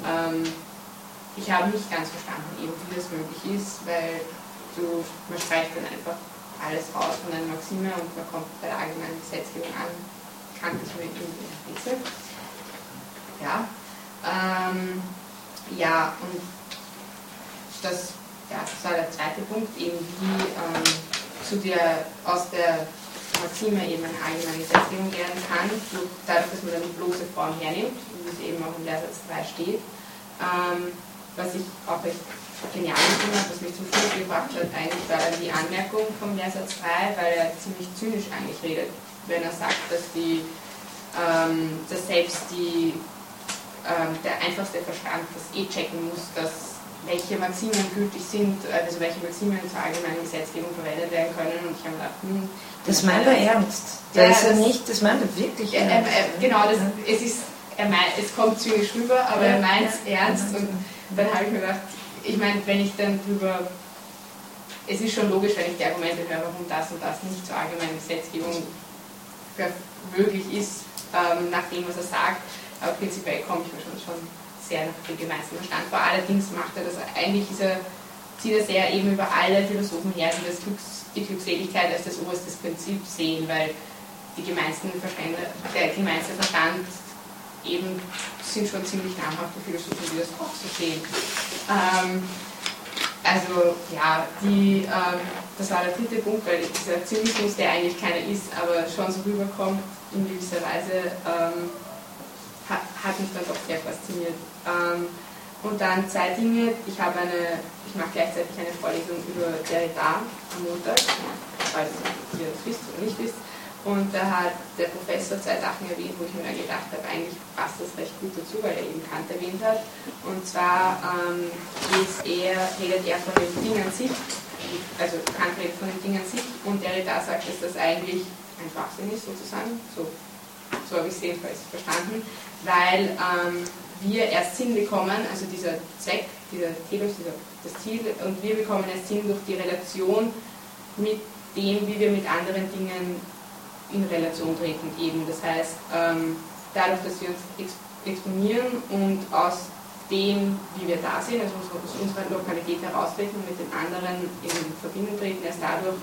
H: Ähm, ich habe nicht ganz verstanden, eben wie das möglich ist, weil du, man streicht dann einfach alles raus von einer Maxime und man kommt bei der allgemeinen Gesetzgebung an. Kann das irgendwie ein Rätsel. Ja, ähm, ja, und das, ja, das war der zweite Punkt, eben wie ähm, zu der, aus der Maxime eben eine allgemeine Gesetzgebung werden kann, dadurch, dass man dann die bloße Form hernimmt, wie es eben auch im Lehrsatz 3 steht. Ähm, was ich auch recht genial habe, was mich zum Schluss gebracht hat, eigentlich war dann die Anmerkung vom Lehrsatz 3, weil er ziemlich zynisch eigentlich redet, wenn er sagt, dass die ähm, dass selbst die ähm, der einfachste Verstand das eh checken muss, dass welche Maximen gültig sind, also welche Maximen zur allgemeinen Gesetzgebung verwendet werden können. Und ich habe gedacht, hm,
A: das meint er ernst. Das ja, ist er nicht, das meint er wirklich
H: ernst. Äh, genau, das, es ist er meint, es kommt zynisch rüber, aber er meint es ernst und dann habe ich mir gedacht, ich meine, wenn ich dann drüber, es ist schon logisch, wenn ich die Argumente höre, warum das und das nicht zur allgemeinen Gesetzgebung möglich ist, ähm, nach dem, was er sagt, aber prinzipiell komme ich mir schon, schon sehr nach dem gemeinsamen Standpunkt. Allerdings macht er das, eigentlich ist er, zieht er sehr eben über alle Philosophen her, die das Glücks, die Glückseligkeit als das oberste Prinzip sehen, weil die gemeinsten der gemeinste Verstand eben sind schon ziemlich namhafte Philosophen, die das auch so sehen. Ähm, also ja, die, ähm, das war der dritte Punkt, weil dieser Zynismus, der eigentlich keiner ist, aber schon so rüberkommt, in gewisser Weise, ähm, hat, hat, mich dann doch sehr fasziniert. Ähm, und dann zwei Dinge, ich habe eine, ich mache gleichzeitig eine Vorlesung über Derrida am Montag, falls ihr das wisst oder nicht wisst. Und da hat der Professor zwei Sachen erwähnt, wo ich mir gedacht habe, eigentlich passt das recht gut dazu, weil er eben Kant erwähnt hat. Und zwar ähm, er, redet er von den Dingen an sich, also Kant redet von den Dingen an sich und Derrida sagt, dass das eigentlich ein Schwachsinn ist sozusagen, so, so habe ich es jedenfalls verstanden, weil ähm, wir erst Sinn bekommen, also dieser Zweck, dieser Telos, dieser, das Ziel, und wir bekommen erst Sinn durch die Relation mit dem, wie wir mit anderen Dingen in Relation treten eben. Das heißt, ähm, dadurch, dass wir uns exponieren und aus dem, wie wir da sind, also aus unserer Lokalität heraustreten und mit den anderen in Verbindung treten, erst dadurch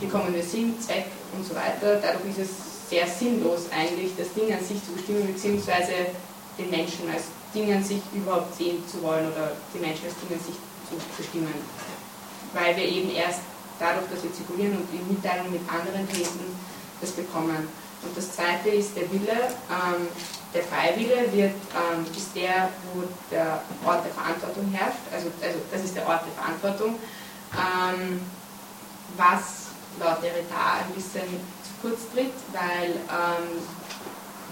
H: bekommen wir Sinn, Zweck und so weiter. Dadurch ist es sehr sinnlos eigentlich, das Ding an sich zu bestimmen, beziehungsweise den Menschen als Ding an sich überhaupt sehen zu wollen oder die Menschen als Ding an sich zu bestimmen. Weil wir eben erst dadurch, dass wir zirkulieren und in Mitteilung mit anderen treten, das bekommen. Und das zweite ist der Wille. Ähm, der Freiwille wird, ähm, ist der, wo der Ort der Verantwortung herrscht. Also, also das ist der Ort der Verantwortung. Ähm, was laut der Derrida ein bisschen zu kurz tritt, weil ähm,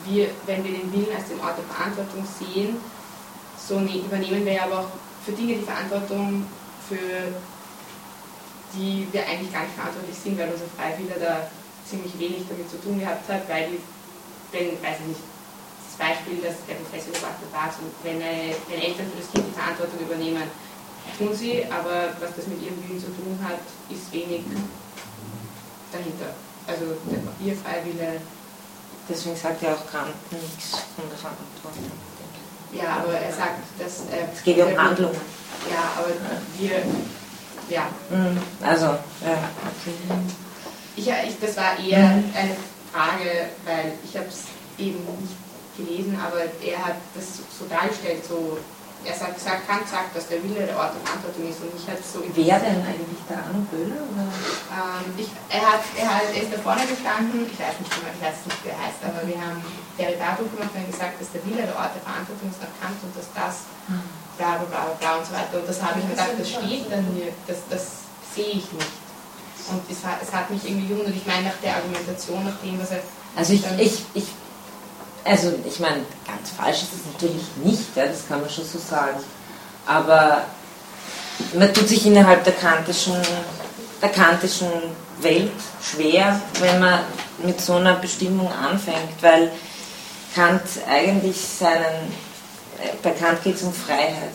H: wir, wenn wir den Willen als den Ort der Verantwortung sehen, so ne übernehmen wir aber auch für Dinge die Verantwortung, für die wir eigentlich gar nicht verantwortlich sind, weil unser Freiwille da ziemlich wenig damit zu tun gehabt hat, weil die, wenn, weiß ich nicht, das Beispiel, das der Professor gebracht hat, war wenn, wenn Eltern für das Kind die Verantwortung übernehmen, tun sie, aber was das mit ihrem Willen zu tun hat, ist wenig dahinter. Also der, ihr Freiwille.
A: Deswegen sagt ja auch Kant nichts von der Verantwortung.
H: Ja, aber er sagt, dass. Äh,
A: es geht ja um Handlungen.
H: Ja, aber wir. Ja.
A: Mhm. Also, ja. Okay.
H: Ich, ich, das war eher mhm. eine Frage, weil ich habe es eben nicht gelesen, aber er hat das so dargestellt, so er sagt, sagt, Kant sagt, dass der Wille der Ort der Verantwortung ist und ich hatte so
A: Wer denn eigentlich der Arno Böhler?
H: Ähm, ich, er, hat, er, hat, er ist da vorne gestanden, ich weiß nicht mehr, ich weiß nicht, wie er heißt, aber wir haben Derrida gemacht und gesagt, dass der Wille der Ort der Verantwortung ist nach Kant und dass das bla bla bla bla und so weiter. Und das habe ich mir gedacht, das steht dann hier, das, das sehe ich nicht. Und es hat, es hat mich irgendwie gewundert. Ich meine, nach der Argumentation, nach dem, was er.
A: Also ich, ich, ich also ich meine, ganz falsch ist es natürlich nicht, ja, das kann man schon so sagen. Aber man tut sich innerhalb der kantischen, der kantischen Welt schwer, wenn man mit so einer Bestimmung anfängt, weil Kant eigentlich seinen, bei Kant geht es um Freiheit.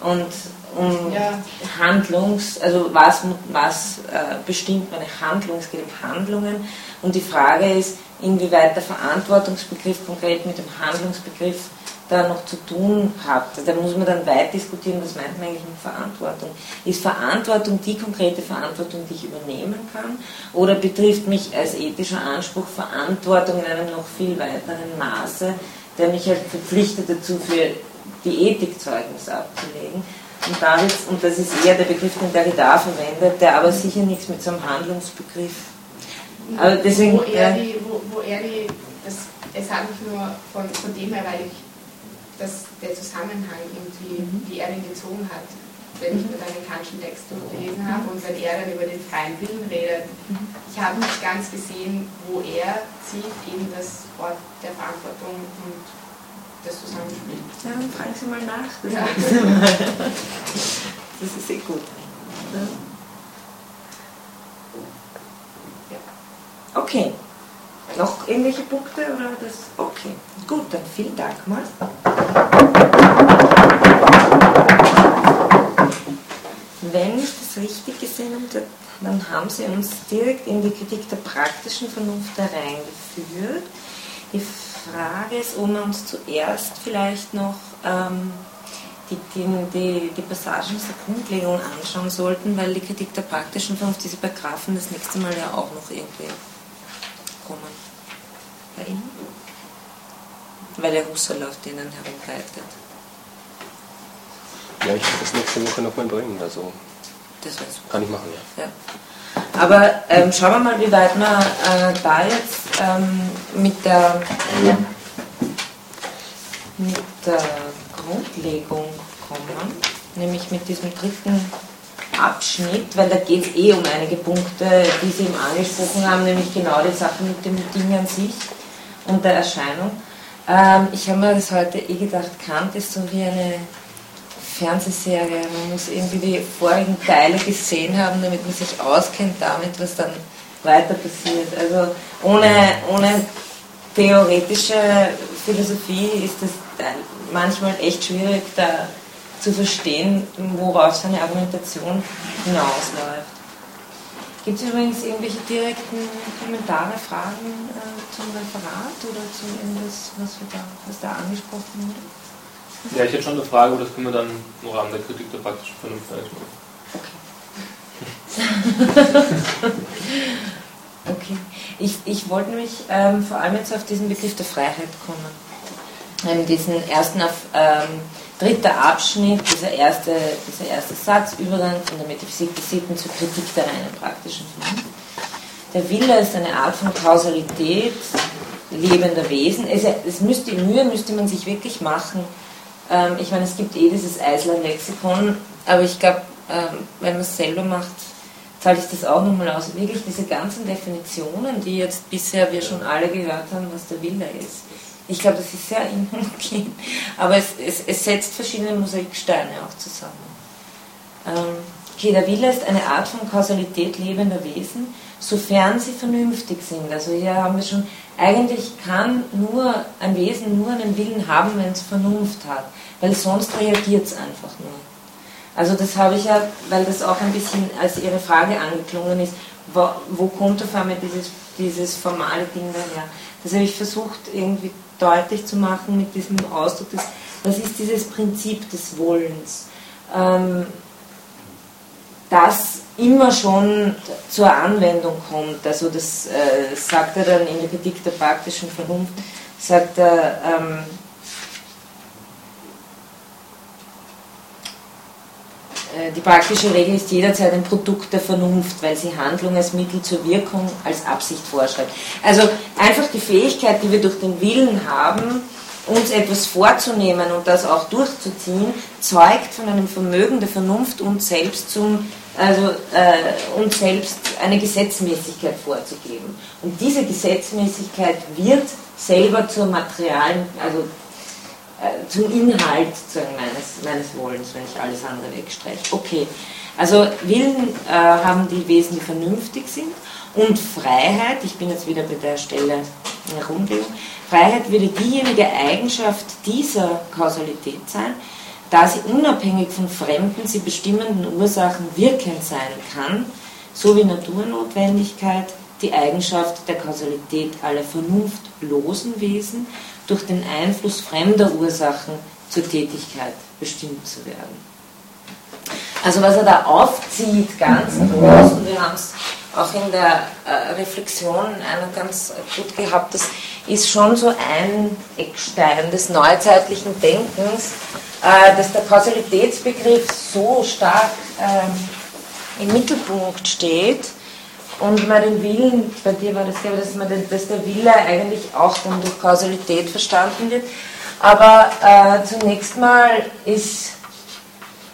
A: Und um ja. Handlungs, also was, was äh, bestimmt meine Handlung, es geht um Handlungen und die Frage ist, inwieweit der Verantwortungsbegriff konkret mit dem Handlungsbegriff da noch zu tun hat. Da muss man dann weit diskutieren, was meint man eigentlich mit Verantwortung. Ist Verantwortung die konkrete Verantwortung, die ich übernehmen kann? Oder betrifft mich als ethischer Anspruch Verantwortung in einem noch viel weiteren Maße, der mich halt verpflichtet dazu, für die Ethikzeugnis abzulegen? Und, damit, und das ist eher der Begriff, den Derrida verwendet, der aber sicher nichts mit so einem Handlungsbegriff.
H: Aber deswegen, wo er die, wo, wo er die das, es hat mich nur von, von dem her, weil ich das, der Zusammenhang irgendwie, mhm. wie er den gezogen hat, wenn ich mir dann den kantischen Text durchgelesen habe und wenn er dann über den freien Willen redet, mhm. ich habe nicht ganz gesehen, wo er zieht eben das Wort der Verantwortung und das Zusammenspiel.
A: Ja, dann fragen Sie mal nach. Das, ja. das ist sehr gut. Ja. Okay. noch irgendwelche Punkte oder das? Okay, gut, dann vielen Dank mal. Wenn ich das richtig gesehen habe, dann haben Sie uns direkt in die Kritik der praktischen Vernunft hereingeführt. Die Frage ist, ob wir uns zuerst vielleicht noch ähm, die, die, die, die Passagen der Grundlegung anschauen sollten, weil die Kritik der praktischen Vernunft, diese Paragraphen das nächste Mal ja auch noch irgendwie kommen. Bei Ihnen? Weil der Husserl auf denen herumreitet.
E: Ja, ich werde das nächste Woche nochmal bringen, also
A: Das wäre
E: kann ich machen, ja.
A: Ja. Aber ähm, schauen wir mal, wie weit wir äh, da jetzt ähm, mit, der, mit der Grundlegung kommen, nämlich mit diesem dritten Abschnitt, weil da geht es eh um einige Punkte, die Sie eben angesprochen haben, nämlich genau die Sache mit dem Ding an sich und der Erscheinung. Ähm, ich habe mir das heute eh gedacht, Kant ist so wie eine Fernsehserie. Man muss irgendwie die vorigen Teile gesehen haben, damit man sich auskennt damit, was dann weiter passiert. Also ohne, ohne theoretische Philosophie ist es manchmal echt schwierig, da zu verstehen, worauf seine Argumentation hinausläuft. Gibt es übrigens irgendwelche direkten Kommentare, Fragen äh, zum Referat oder zu irgendwas, was, da, was da angesprochen wurde?
F: Ja, ich hätte schon eine Frage, aber das können wir dann im Rahmen der Kritik der praktischen Vernunft ansprechen.
A: Okay. Ich, ich wollte nämlich ähm, vor allem jetzt auf diesen Begriff der Freiheit kommen. Ähm, diesen ersten, ähm, dritter Abschnitt, dieser erste, dieser erste Satz, Übergang von der Metaphysik des Sitten zur Kritik der reinen praktischen Vernunft. Der Wille ist eine Art von Kausalität lebender Wesen. Es, es müsste, Mühe müsste man sich wirklich machen. Ähm, ich meine, es gibt eh dieses Eisler-Lexikon, aber ich glaube, ähm, wenn man es selber macht, zahle ich das auch nochmal aus. Wirklich diese ganzen Definitionen, die jetzt bisher wir schon alle gehört haben, was der Wille ist. Ich glaube, das ist sehr inhomogen, aber es, es, es setzt verschiedene Mosaiksteine auch zusammen. Ähm, okay, der Wille ist eine Art von Kausalität lebender Wesen, sofern sie vernünftig sind. Also hier haben wir schon, eigentlich kann nur ein Wesen nur einen Willen haben, wenn es Vernunft hat, weil sonst reagiert es einfach nur. Also das habe ich ja, weil das auch ein bisschen als Ihre Frage angeklungen ist, wo, wo kommt auf einmal dieses, dieses formale Ding daher? Das habe ich versucht irgendwie deutlich zu machen mit diesem Ausdruck, des, was ist dieses Prinzip des Wollens, ähm, das immer schon zur Anwendung kommt. Also das äh, sagt er dann in der Kritik der praktischen Vernunft, sagt er, ähm, Äh, die praktische Regel ist jederzeit ein Produkt der Vernunft, weil sie Handlung als Mittel zur Wirkung, als Absicht vorschreibt. Also einfach die Fähigkeit, die wir durch den Willen haben, uns etwas vorzunehmen und das auch durchzuziehen, zeugt von einem Vermögen der Vernunft, uns selbst zum also äh, uns selbst eine Gesetzmäßigkeit vorzugeben. Und diese Gesetzmäßigkeit wird selber zur materialen, also äh, zum Inhalt meines, meines Wollens, wenn ich alles andere wegstreiche. Okay, also Willen äh, haben die Wesen, die vernünftig sind und Freiheit, ich bin jetzt wieder bei der Stelle in der Rundlegung, Freiheit würde diejenige Eigenschaft dieser Kausalität sein, da sie unabhängig von fremden, sie bestimmenden Ursachen wirkend sein kann, so wie Naturnotwendigkeit die Eigenschaft der Kausalität aller vernunftlosen Wesen durch den Einfluss fremder Ursachen zur Tätigkeit bestimmt zu werden. Also was er da aufzieht, ganz groß, und wir haben es auch in der äh, Reflexion einer ganz gut gehabt, das ist schon so ein Eckstein des neuzeitlichen Denkens, äh, dass der Kausalitätsbegriff so stark ähm, im Mittelpunkt steht und man den Willen, bei dir war das ja, dass, man den, dass der Wille eigentlich auch dann durch Kausalität verstanden wird. Aber äh, zunächst mal ist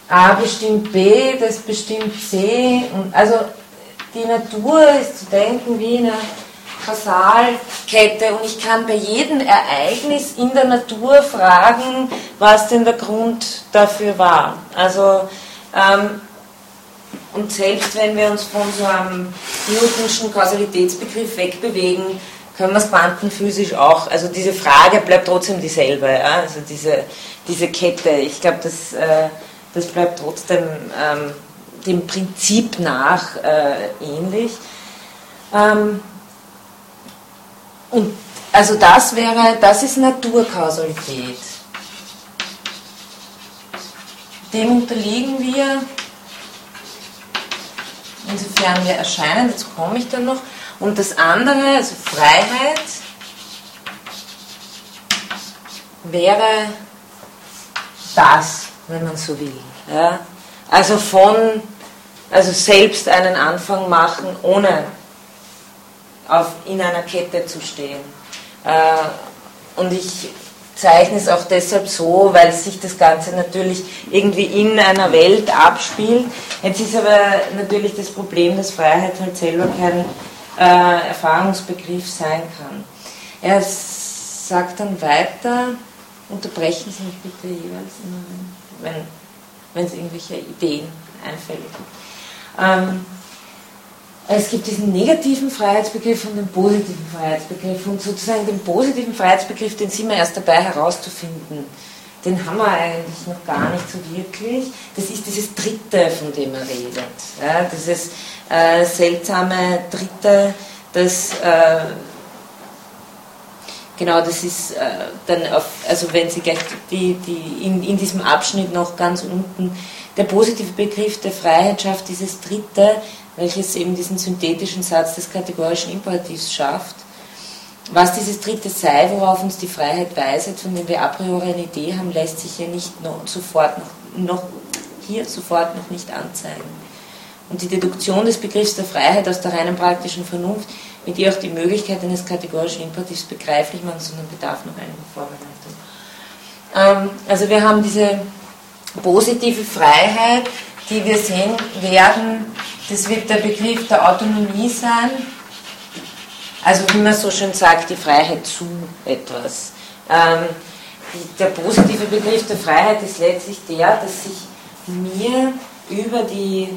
A: A bestimmt B, das bestimmt C. Und also die Natur ist zu denken wie eine Kausalkette und ich kann bei jedem Ereignis in der Natur fragen, was denn der Grund dafür war. Also ähm, und selbst wenn wir uns von so einem Newtonschen Kausalitätsbegriff wegbewegen, können wir es quantenphysisch auch, also diese Frage bleibt trotzdem dieselbe, ja? also diese, diese Kette, ich glaube, das, äh, das bleibt trotzdem ähm, dem Prinzip nach äh, ähnlich. Ähm, und also das wäre, das ist Naturkausalität. Dem unterliegen wir, insofern wir erscheinen, dazu komme ich dann noch. Und das andere, also Freiheit, wäre das, wenn man so will. Ja? Also von, also selbst einen Anfang machen, ohne auf, in einer Kette zu stehen. Äh, und ich zeichne es auch deshalb so, weil sich das Ganze natürlich irgendwie in einer Welt abspielt. Jetzt ist aber natürlich das Problem, dass Freiheit halt selber kein äh, Erfahrungsbegriff sein kann. Er sagt dann weiter, unterbrechen Sie mich bitte jeweils, wenn, wenn es irgendwelche Ideen einfällt. Ähm, es gibt diesen negativen Freiheitsbegriff und den positiven Freiheitsbegriff. Und sozusagen den positiven Freiheitsbegriff, den sind wir erst dabei herauszufinden. Den haben wir eigentlich noch gar nicht so wirklich. Das ist dieses Dritte, von dem er redet. Ja, dieses äh, seltsame Dritte, das äh, genau, das ist äh, dann auf, also wenn Sie gleich die, die in, in diesem Abschnitt noch ganz unten, der positive Begriff der Freiheit schafft dieses Dritte, welches eben diesen synthetischen Satz des kategorischen Imperativs schafft. Was dieses dritte sei, worauf uns die Freiheit weiset, von dem wir a priori eine Idee haben, lässt sich hier nicht noch sofort noch, noch hier sofort noch nicht anzeigen. Und die Deduktion des Begriffs der Freiheit aus der reinen praktischen Vernunft, mit ihr auch die Möglichkeit eines kategorischen Imperativs begreiflich machen, sondern bedarf noch einiger Vorbereitung. Ähm, also wir haben diese positive Freiheit, die wir sehen werden, das wird der Begriff der Autonomie sein, also wie man so schön sagt, die Freiheit zu etwas. Ähm, der positive Begriff der Freiheit ist letztlich der, dass sich mir über die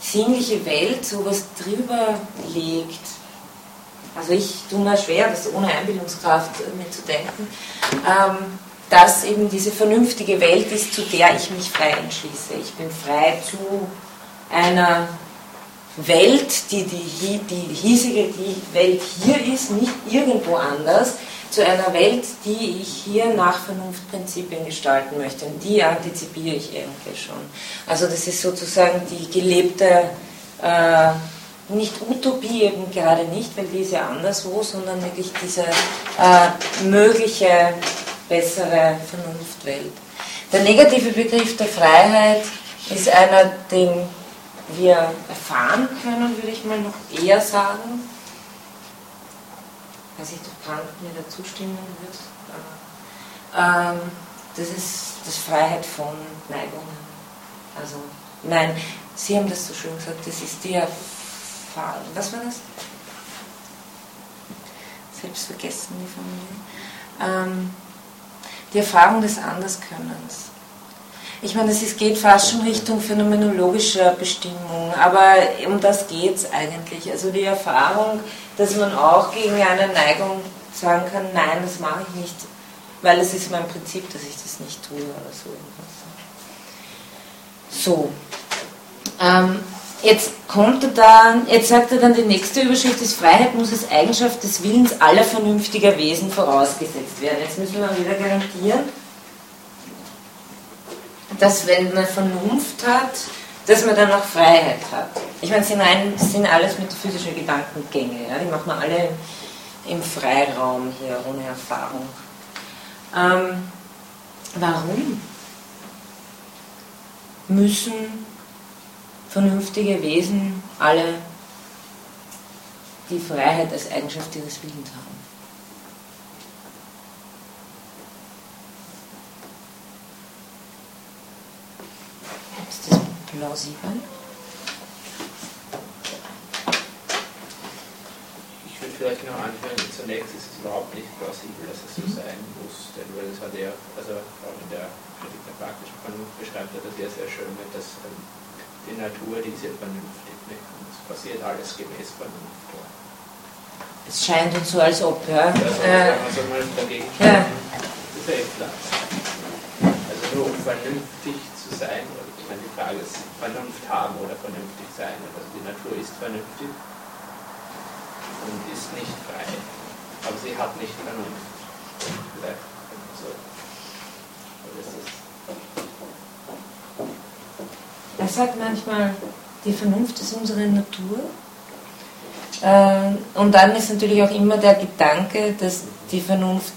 A: sinnliche Welt sowas drüber legt. Also ich tue mir schwer, das ohne Einbildungskraft mitzudenken. Ähm, dass eben diese vernünftige Welt ist, zu der ich mich frei entschließe. Ich bin frei zu einer Welt, die, die, die hiesige die Welt hier ist, nicht irgendwo anders, zu einer Welt, die ich hier nach Vernunftprinzipien gestalten möchte. Und die antizipiere ich irgendwie schon. Also das ist sozusagen die gelebte, äh, nicht Utopie eben gerade nicht, weil die ist ja anderswo, sondern wirklich diese äh, mögliche bessere Vernunftwelt. Der negative Begriff der Freiheit ist einer, den wir erfahren können, würde ich mal noch eher sagen. Weiß ich, ob Kant mir da zustimmen wird. Ähm, das ist das Freiheit von Neigungen. Also, nein, Sie haben das so schön gesagt, das ist die Erfahrung. Was war das? Selbst vergessen die Familie. Ähm, die Erfahrung des Anderskönnens. Ich meine, es geht fast schon Richtung phänomenologischer Bestimmung, aber um das geht es eigentlich. Also die Erfahrung, dass man auch gegen eine Neigung sagen kann, nein, das mache ich nicht, weil es ist mein Prinzip, dass ich das nicht tue oder so So. Ähm, jetzt kommt er dann, jetzt sagt er dann, die nächste Überschrift ist, Freiheit muss als Eigenschaft des Willens aller vernünftiger Wesen vorausgesetzt werden. Jetzt müssen wir wieder garantieren, dass wenn man Vernunft hat, dass man dann auch Freiheit hat. Ich meine, das sind alles metaphysische Gedankengänge, ja? die machen wir alle im Freiraum hier, ohne Erfahrung. Ähm, warum müssen vernünftige Wesen alle die Freiheit als Eigenschaft ihres Willens haben? plausibel?
B: Ich würde vielleicht noch anführen, zunächst ist es überhaupt nicht plausibel, dass es so mhm. sein muss, denn weil das hat er, also auch in der Kritik der praktischen Vernunft beschreibt er das ja sehr schön, dass ähm, die Natur, die ist ja vernünftig, ne? es passiert alles gemäß Vernunft.
A: Es scheint uns so, als ob, ja.
B: Also,
A: Äh,
B: also mal dagegen
A: ja.
B: Das ist ja eh klar. Also nur um vernünftig zu sein, oder ich meine, die Frage ist, Vernunft haben oder vernünftig sein. Also die Natur ist vernünftig und ist nicht frei. Aber sie hat nicht Vernunft. Vielleicht so. Aber das ist
A: Er sagt manchmal, die Vernunft ist unsere Natur. Ähm, Und dann ist natürlich auch immer der Gedanke, dass die Vernunft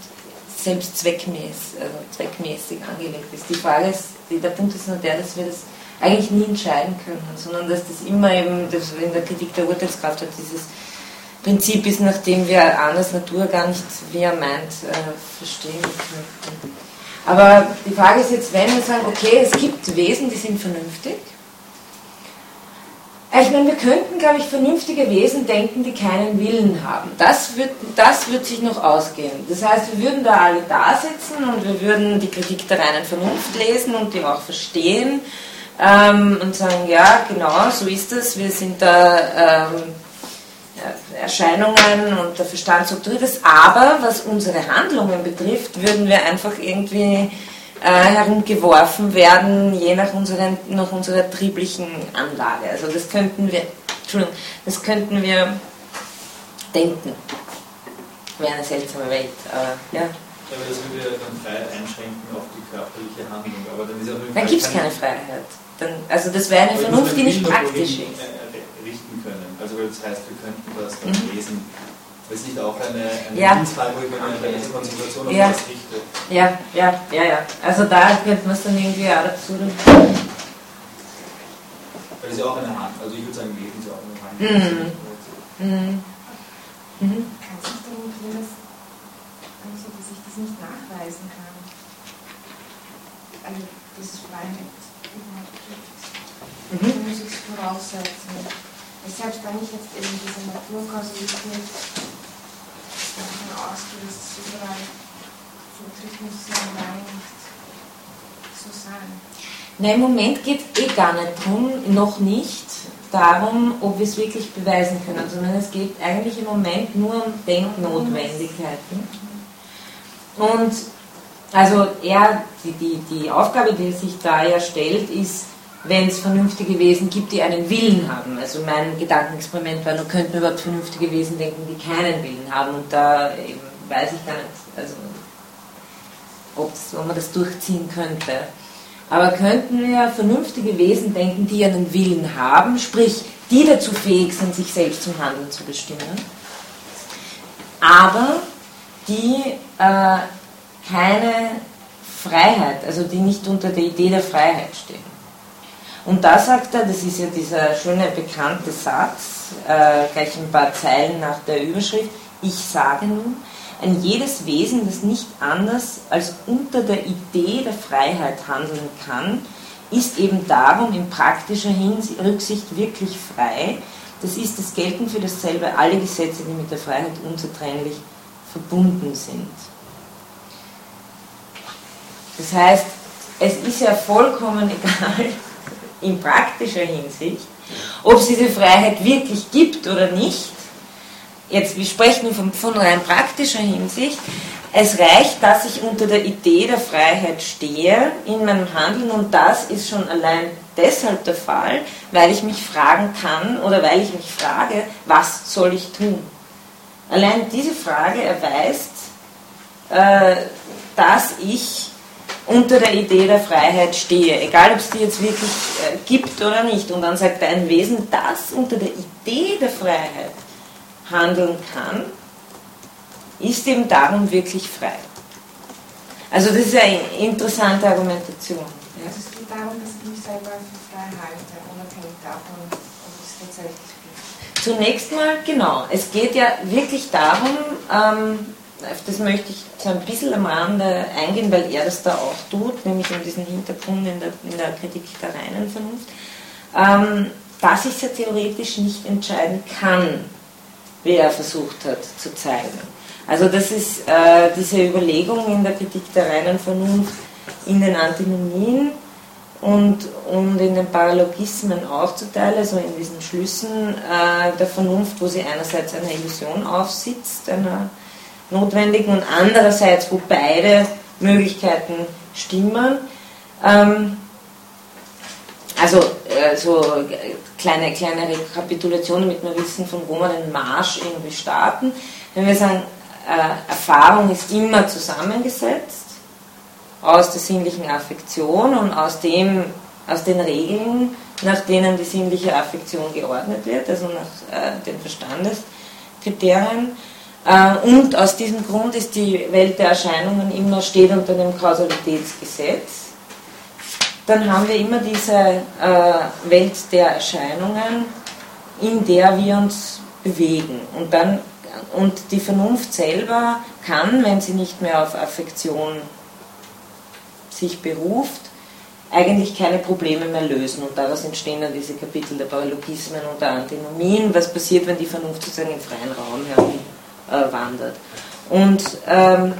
A: selbst zweckmäßig, also zweckmäßig angelegt ist. Die Frage ist, der Punkt ist nur der, dass wir das eigentlich nie entscheiden können, sondern dass das immer eben, das in der Kritik der Urteilskraft hat, dieses Prinzip ist, nachdem wir Annas Natur gar nicht, wie er meint, äh, verstehen könnten. Aber die Frage ist jetzt, wenn wir sagen, okay, es gibt Wesen, die sind vernünftig. Ich meine, wir könnten, glaube ich, vernünftige Wesen denken, die keinen Willen haben. Das wird, das wird sich noch ausgehen. Das heißt, wir würden da alle da sitzen und wir würden die Kritik der reinen Vernunft lesen und die auch verstehen ähm, und sagen, ja, genau, so ist es. Wir sind da ähm, äh, Erscheinungen und der Verstand strukturiert ist. Aber was unsere Handlungen betrifft, würden wir einfach irgendwie äh, herumgeworfen werden, je nach, unseren, nach unserer trieblichen Anlage. Also das könnten wir, Entschuldigung, das könnten wir denken. Wäre eine seltsame Welt. Aber, ja.
C: Aber das würde ja dann Freiheit einschränken auf die körperliche Handlung. Aber dann ist ja
A: Dann gibt es
C: keine-
A: Freiheit. Dann, also das wäre eine Vernunft, die nicht praktisch ist.
C: Also weil das heißt, wir könnten das dann
A: Mhm.
C: lesen. Das ist nicht auch eine, eine
A: Ja.
C: Willensfrage, wo ich meine eine Konzentration auf
A: Ja.
C: das richte.
A: Ja, ja, ja, ja. Also da könnte man es dann irgendwie auch dazu.
C: Weil das ist ja auch eine Hand. Also ich würde sagen, Leben ist ja auch eine Hand.
A: Mhm. Mhm. Mhm.
G: Kann sich darum gehen, dass, also, dass ich das nicht nachweisen kann? Also, das ist gibt.
A: Mhm.
G: muss ich es voraussetzen. Selbst wenn ich jetzt eben diese Naturkausalität davon ausgehe, dass es überall ja allein nicht so sein.
A: Na, im Moment geht es eh gar nicht drum, noch nicht darum, ob wir es wirklich beweisen können, sondern es geht eigentlich im Moment nur um Denknotwendigkeiten. Und also er, die, die, die Aufgabe, die sich da ja stellt, ist, wenn es vernünftige Wesen gibt, die einen Willen haben. Also mein Gedankenexperiment war, nur könnten wir überhaupt vernünftige Wesen denken, die keinen Willen haben. Und da eben weiß ich gar nicht, also ob man das durchziehen könnte. Aber könnten wir vernünftige Wesen denken, die einen Willen haben, sprich, die dazu fähig sind, sich selbst zum Handeln zu bestimmen, aber die äh, keine Freiheit, also die nicht unter der Idee der Freiheit stehen. Und da sagt er, das ist ja dieser schöne bekannte Satz, äh, gleich ein paar Zeilen nach der Überschrift, ich sage nun, ein jedes Wesen, das nicht anders als unter der Idee der Freiheit handeln kann, ist eben darum in praktischer Hinsicht, Rücksicht wirklich frei. Das ist, es gelten für dasselbe alle Gesetze, die mit der Freiheit unzertrennlich verbunden sind. Das heißt, es ist ja vollkommen egal, in praktischer Hinsicht, ob es diese Freiheit wirklich gibt oder nicht. Jetzt, wir sprechen von, von rein praktischer Hinsicht. Es reicht, dass ich unter der Idee der Freiheit stehe in meinem Handeln und das ist schon allein deshalb der Fall, weil ich mich fragen kann oder weil ich mich frage, was soll ich tun? Allein diese Frage erweist, äh, dass ich unter der Idee der Freiheit stehe, egal ob es die jetzt wirklich äh, gibt oder nicht. Und dann sagt er, ein Wesen, das unter der Idee der Freiheit handeln kann, ist eben darum wirklich frei. Also das ist eine interessante Argumentation. Ja.
G: Also es geht darum, dass ich mich selber für frei halte, unabhängig davon, ob es tatsächlich gibt.
A: Zunächst mal, genau, es geht ja wirklich darum, ähm, auf das möchte ich so ein bisschen am Rande eingehen, weil er das da auch tut, nämlich um diesen Hintergrund in der, in der Kritik der reinen Vernunft, ähm, dass ich es ja theoretisch nicht entscheiden kann, wie er versucht hat zu zeigen. Also das ist äh, diese Überlegung in der Kritik der reinen Vernunft in den Antinomien, und, und in den Paralogismen aufzuteilen, also in diesen Schlüssen äh, der Vernunft, wo sie einerseits eine Illusion aufsitzt, einer notwendigen, und andererseits, wo beide Möglichkeiten stimmen. Ähm, also äh, so kleine, kleine Rekapitulation, damit wir wissen, von wo wir den Marsch irgendwie starten. Wenn wir sagen, äh, Erfahrung ist immer zusammengesetzt aus der sinnlichen Affektion und aus, dem, aus den Regeln, nach denen die sinnliche Affektion geordnet wird, also nach äh, den Verstandeskriterien. Äh, und aus diesem Grund ist die Welt der Erscheinungen immer steht unter dem Kausalitätsgesetz. Dann haben wir immer diese äh, Welt der Erscheinungen, in der wir uns bewegen. Und, dann, und die Vernunft selber kann, wenn sie nicht mehr auf Affektion sich beruft, eigentlich keine Probleme mehr lösen. Und daraus entstehen dann diese Kapitel der Paralogismen und der Antinomien. Was passiert, wenn die Vernunft sozusagen im freien Raum herumwandert? Äh, und ähm,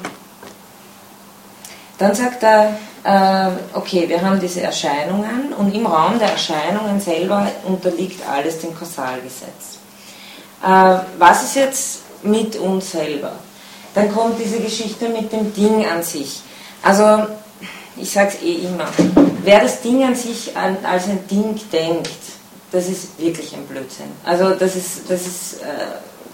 A: dann sagt er, äh, okay, wir haben diese Erscheinungen und im Raum der Erscheinungen selber unterliegt alles dem Kausalgesetz. Äh, was ist jetzt mit uns selber? Dann kommt diese Geschichte mit dem Ding an sich. Also ich sage es eh immer, wer das Ding an sich an, als ein Ding denkt, das ist wirklich ein Blödsinn. Also das ist, das ist, äh,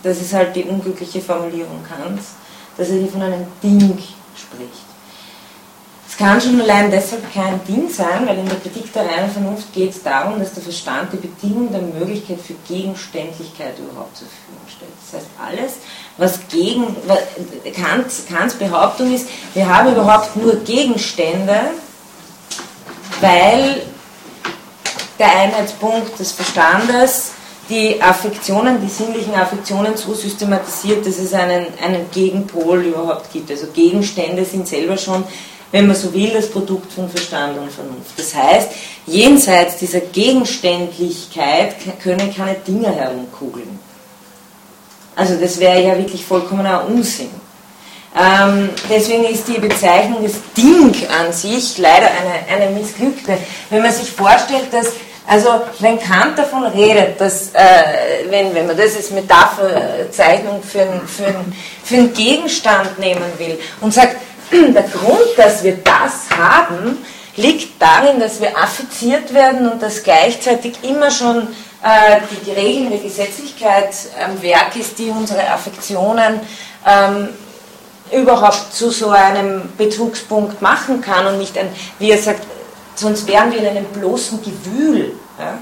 A: das ist halt die unglückliche Formulierung Kants, dass er hier von einem Ding spricht. Es kann schon allein deshalb kein Ding sein, weil in der Kritik der reinen Vernunft geht es darum, dass der Verstand die Bedingung der Möglichkeit für Gegenständlichkeit überhaupt zur Verfügung stellt. Das heißt, alles, was gegen Kants, Kants Behauptung ist, wir haben überhaupt nur Gegenstände, weil der Einheitspunkt des Verstandes die Affektionen, die sinnlichen Affektionen so systematisiert, dass es einen, einen Gegenpol überhaupt gibt. Also Gegenstände sind selber schon wenn man so will, das Produkt von Verstand und Vernunft. Das heißt, jenseits dieser Gegenständlichkeit können keine Dinge herumkugeln. Also das wäre ja wirklich vollkommener Unsinn. Ähm, deswegen ist die Bezeichnung des Ding an sich leider eine, eine missglückte. Wenn man sich vorstellt, dass, also wenn Kant davon redet, dass, äh, wenn, wenn man das als Metapherzeichnung für, ein, für, ein, für einen Gegenstand nehmen will und sagt, der Grund, dass wir das haben, liegt darin, dass wir affiziert werden und dass gleichzeitig immer schon äh, die, die regelnde Gesetzlichkeit am Werk ist, die unsere Affektionen ähm, überhaupt zu so einem Bezugspunkt machen kann und nicht ein, wie er sagt, sonst wären wir in einem bloßen Gewühl. Ja?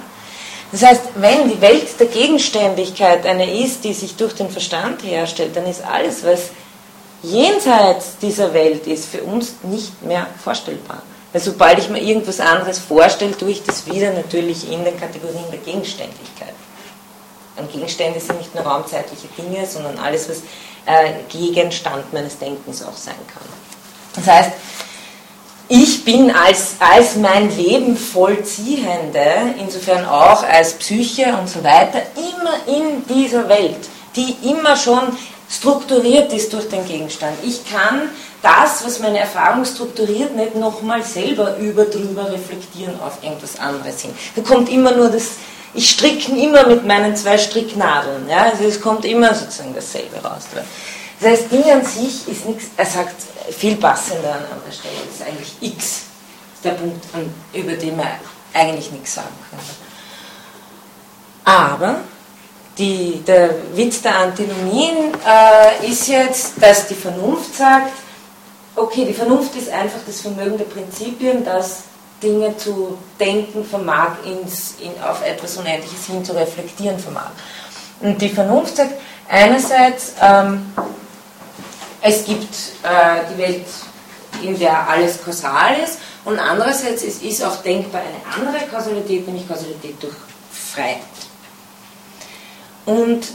A: Das heißt, wenn die Welt der Gegenständigkeit eine ist, die sich durch den Verstand herstellt, dann ist alles, was jenseits dieser Welt ist für uns nicht mehr vorstellbar. Weil sobald ich mir irgendwas anderes vorstelle, tue ich das wieder natürlich in den Kategorien der Gegenständlichkeit. Und Gegenstände sind nicht nur raumzeitliche Dinge, sondern alles, was äh, Gegenstand meines Denkens auch sein kann. Das heißt, ich bin als, als mein Leben Vollziehende, insofern auch als Psyche und so weiter, immer in dieser Welt, die immer schon strukturiert ist durch den Gegenstand. Ich kann das, was meine Erfahrung strukturiert, nicht nochmal selber über drüber reflektieren auf irgendwas anderes hin. Da kommt immer nur das, ich stricke immer mit meinen zwei Stricknadeln. Ja? Also es kommt immer sozusagen dasselbe raus. Das heißt, Ding an sich ist nichts, er sagt viel passender an anderer Stelle, das ist eigentlich X, der Punkt, über den man eigentlich nichts sagen kann. Aber die, der Witz der Antinomien äh, ist jetzt, dass die Vernunft sagt, okay, die Vernunft ist einfach das Vermögen der Prinzipien, das Dinge zu denken vermag, ins, in, auf etwas Unendliches hin zu reflektieren vermag. Und die Vernunft sagt einerseits, ähm, es gibt äh, die Welt, in der alles kausal ist, und andererseits es ist auch denkbar eine andere Kausalität, nämlich Kausalität durch Freiheit. Und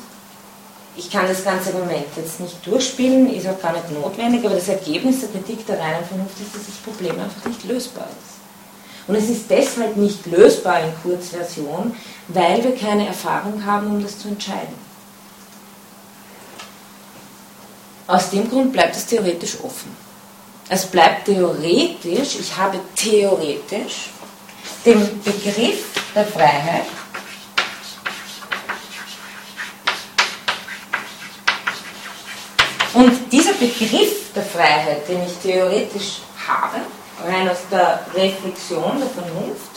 A: ich kann das ganze Moment jetzt nicht durchspielen, ist auch gar nicht notwendig, aber das Ergebnis der Kritik der reinen Vernunft ist, dass das Problem einfach nicht lösbar ist. Und es ist deshalb nicht lösbar in Kurzversion, weil wir keine Erfahrung haben, um das zu entscheiden. Aus dem Grund bleibt es theoretisch offen. Es bleibt theoretisch, ich habe theoretisch dem Begriff der Freiheit Und dieser Begriff der Freiheit, den ich theoretisch habe, rein aus der Reflexion der Vernunft,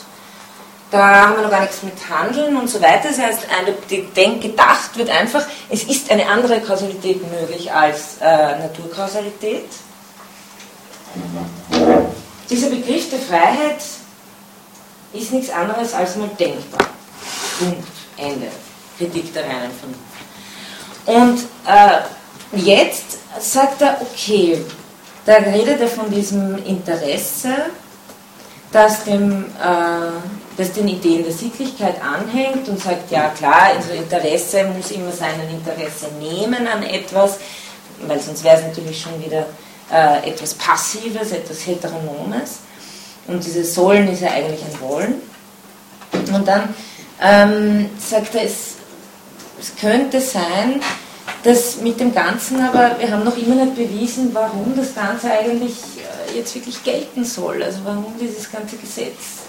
A: da haben wir noch gar nichts mit Handeln und so weiter. Das heißt, eine, gedacht wird einfach, es ist eine andere Kausalität möglich als äh, Naturkausalität. Dieser Begriff der Freiheit ist nichts anderes als mal denkbar. Punkt. Ende. Kritik der reinen Vernunft. Und äh, Jetzt sagt er, okay, da redet er von diesem Interesse, das, dem, äh, das den Ideen der Sittlichkeit anhängt und sagt, ja klar, also Interesse muss immer sein, ein Interesse nehmen an etwas, weil sonst wäre es natürlich schon wieder äh, etwas Passives, etwas Heteronomes. Und dieses Sollen ist ja eigentlich ein Wollen. Und dann ähm, sagt er, es, es könnte sein, das mit dem Ganzen aber, wir haben noch immer nicht bewiesen, warum das Ganze eigentlich äh, jetzt wirklich gelten soll. Also warum dieses ganze Gesetz,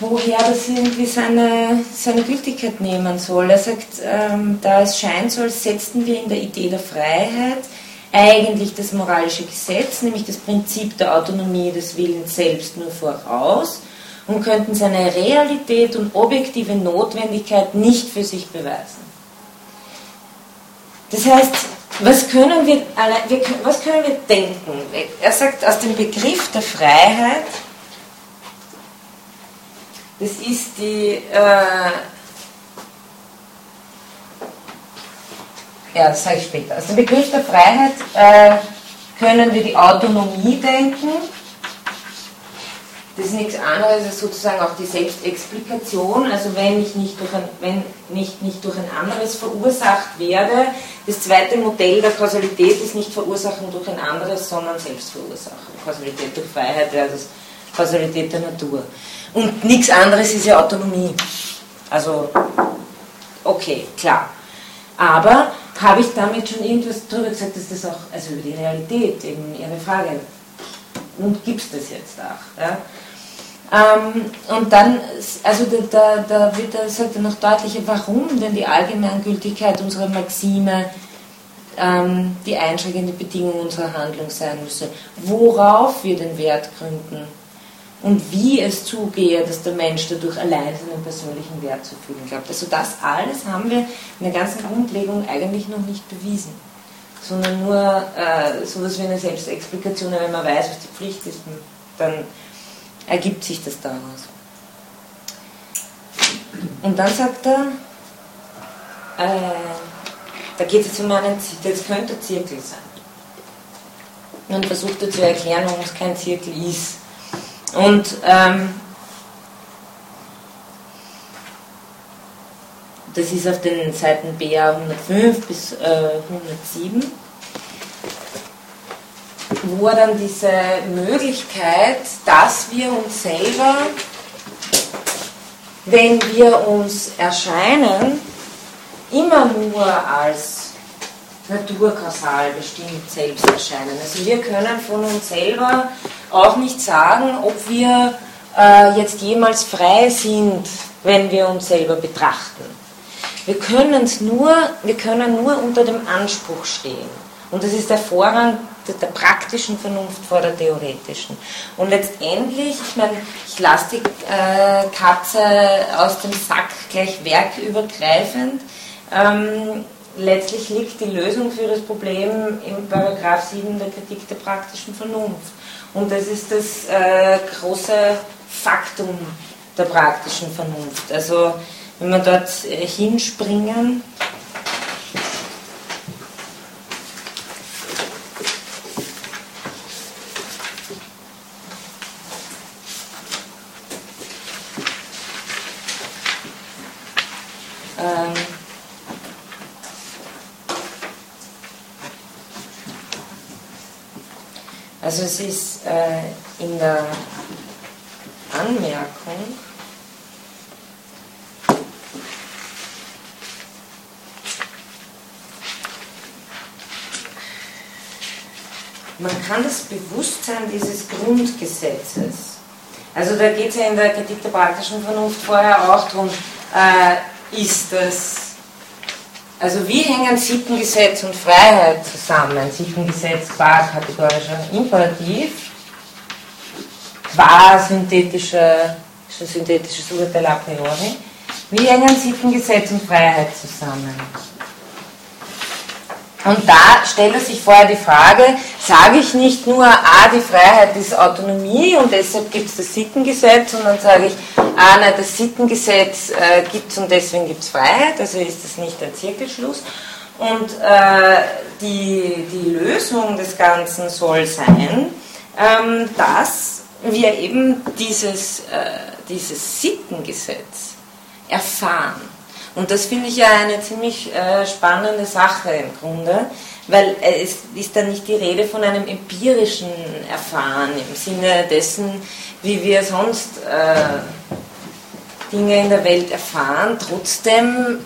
A: woher das irgendwie seine, seine Gültigkeit nehmen soll. Er sagt, ähm, da es scheinen soll, setzten wir in der Idee der Freiheit eigentlich das moralische Gesetz, nämlich das Prinzip der Autonomie des Willens selbst nur voraus und könnten seine Realität und objektive Notwendigkeit nicht für sich beweisen. Das heißt, was können wir, was können wir denken? Er sagt aus dem Begriff der Freiheit, das ist die, äh, ja, das sage ich später. Aus dem Begriff der Freiheit äh, können wir die Autonomie denken, das ist nichts anderes als sozusagen auch die Selbstexplikation. Also wenn ich nicht durch ein, wenn nicht, nicht durch ein anderes verursacht werde, das zweite Modell der Kausalität ist nicht Verursachen durch ein anderes, sondern Selbstverursachen. Kausalität durch Freiheit versus Kausalität der Natur. Und nichts anderes ist ja Autonomie. Also, okay, klar. Aber habe ich damit schon irgendwas darüber gesagt, dass das auch, also über die Realität, eben Ihre Frage, und gibt es das jetzt auch? Ja? Ähm, und dann, also da, da wird er, sagt er noch deutlicher, warum denn die Allgemeingültigkeit unserer Maxime ähm, die einschränkende Bedingung unserer Handlung sein müsse, worauf wir den Wert gründen und wie es zugehe, dass der Mensch dadurch allein seinen persönlichen Wert zu fühlen glaubt. Also das alles haben wir in der ganzen Grundlegung eigentlich noch nicht bewiesen, sondern nur äh, sowas wie eine Selbstexplikation, wenn man weiß, was die Pflicht ist, dann ergibt sich das daraus. Und dann sagt er, äh, da geht es um einen, das könnte Zirkel sein. Und versucht er zu erklären, warum es kein Zirkel ist. Und ähm, das ist auf den Seiten BA 105 bis äh, 107 wo dann diese Möglichkeit, dass wir uns selber, wenn wir uns erscheinen, immer nur als naturkausal bestimmt selbst erscheinen. Also wir können von uns selber auch nicht sagen, ob wir äh, jetzt jemals frei sind, wenn wir uns selber betrachten. Wir können nur, wir können nur unter dem Anspruch stehen. Und das ist der Vorrang der praktischen Vernunft vor der theoretischen. Und letztendlich, ich meine, ich lasse die äh, Katze aus dem Sack gleich werkübergreifend. Ähm, letztlich liegt die Lösung für das Problem im Paragraph 7 der Kritik der praktischen Vernunft. Und das ist das äh, große Faktum der praktischen Vernunft. Also wenn wir dort äh, hinspringen, es ist äh, in der Anmerkung. Man kann das Bewusstsein dieses Grundgesetzes. Also da geht es ja in der Kritik der praktischen Vernunft vorher auch darum, äh, ist das, also wie hängen Sittengesetz und Freiheit zusammen? Sittengesetz qua kategorischer Imperativ, qua synthetischer, synthetisches Urteil a priori. Wie hängen Sittengesetz und Freiheit zusammen? Und da stellt sich vorher die Frage, sage ich nicht nur, ah, die Freiheit ist Autonomie und deshalb gibt es das Sittengesetz, sondern sage ich, ah, nein, das Sittengesetz äh, gibt es und deswegen gibt es Freiheit, also ist das nicht ein Zirkelschluss. Und äh, die, die Lösung des Ganzen soll sein, ähm, dass wir eben dieses, äh, dieses Sittengesetz erfahren. Und das finde ich ja eine ziemlich äh, spannende Sache im Grunde, weil es ist da nicht die Rede von einem empirischen Erfahren im Sinne dessen, wie wir sonst äh, Dinge in der Welt erfahren. Trotzdem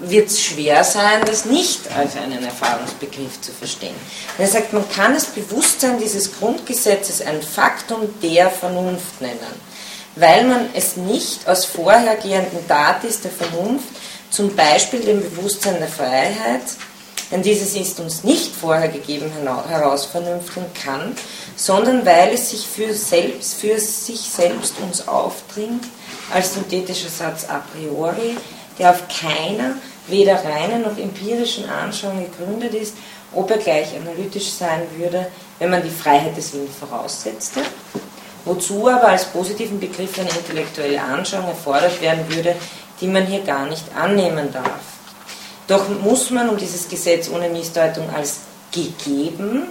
A: wird es schwer sein, das nicht als einen Erfahrungsbegriff zu verstehen. er sagt, man kann das Bewusstsein dieses Grundgesetzes ein Faktum der Vernunft nennen weil man es nicht aus vorhergehenden Datis der Vernunft, zum Beispiel dem Bewusstsein der Freiheit, denn dieses ist uns nicht vorher gegeben, herausvernünfteln kann, sondern weil es sich für, selbst, für sich selbst uns aufdringt, als synthetischer Satz a priori, der auf keiner, weder reinen noch empirischen Anschauung gegründet ist, ob er gleich analytisch sein würde, wenn man die Freiheit des Willens voraussetzte wozu aber als positiven Begriff eine intellektuelle Anschauung erfordert werden würde, die man hier gar nicht annehmen darf. Doch muss man, um dieses Gesetz ohne Missdeutung als gegeben,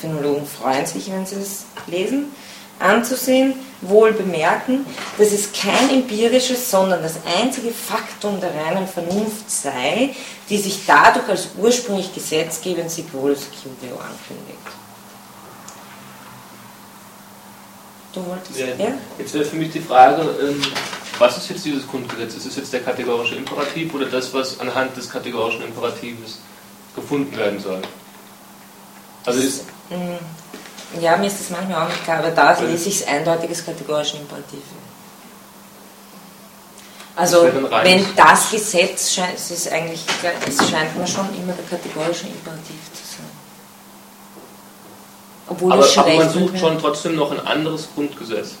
A: Phänologen freuen sich, wenn sie es lesen, anzusehen, wohl bemerken, dass es kein empirisches, sondern das einzige Faktum der reinen Vernunft sei, die sich dadurch als ursprünglich gesetzgebend Sigolus Cubio ankündigt.
F: Du wolltest, ja. ja? Jetzt wäre für mich die Frage, ähm, was ist jetzt dieses Grundgesetz? Ist es jetzt der kategorische Imperativ oder das, was anhand des kategorischen Imperatives gefunden werden soll? Also ist.
A: Mm, ja, mir ist das manchmal auch nicht klar, aber da lese ich es eindeutiges kategorischen Imperativ. Also wenn das Gesetz scheint, es ist eigentlich, es scheint mir schon immer der kategorische Imperativ
F: obwohl aber, aber man sucht schon trotzdem noch ein anderes Grundgesetz.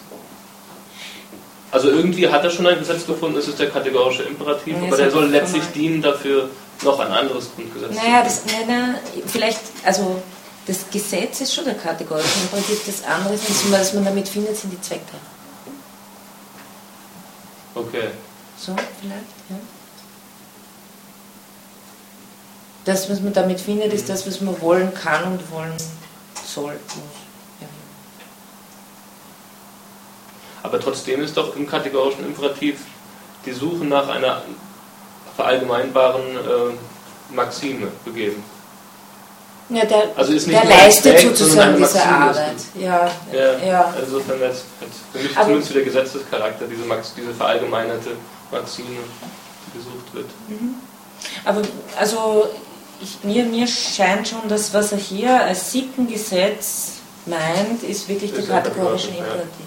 F: Also irgendwie hat er schon ein Gesetz gefunden, das ist der kategorische Imperativ, ja, aber der soll letztlich normal. dienen dafür, noch ein anderes Grundgesetz
A: naja, das, na, vielleicht, also das Gesetz ist schon der kategorische Imperativ, das andere ist, was man damit findet, sind die Zwecke.
F: Okay.
A: So, vielleicht, ja. Das, was man damit findet, ist das, was man wollen kann und wollen soll, Ja.
F: Aber trotzdem ist doch im kategorischen Imperativ die Suche nach einer verallgemeinbaren äh, Maxime begeben.
A: Ja, der, also ist nicht der leistet Aspekt, sozusagen diese Arbeit. Ja,
F: ja, ja. Insofern wird für mich Aber zumindest der Gesetzescharakter, diese, Max, diese verallgemeinerte Maxime, die gesucht wird.
A: Mhm. Aber also ich, mir, mir scheint schon, dass was er hier als Sittengesetz meint, ist wirklich der kategorische Imperativ.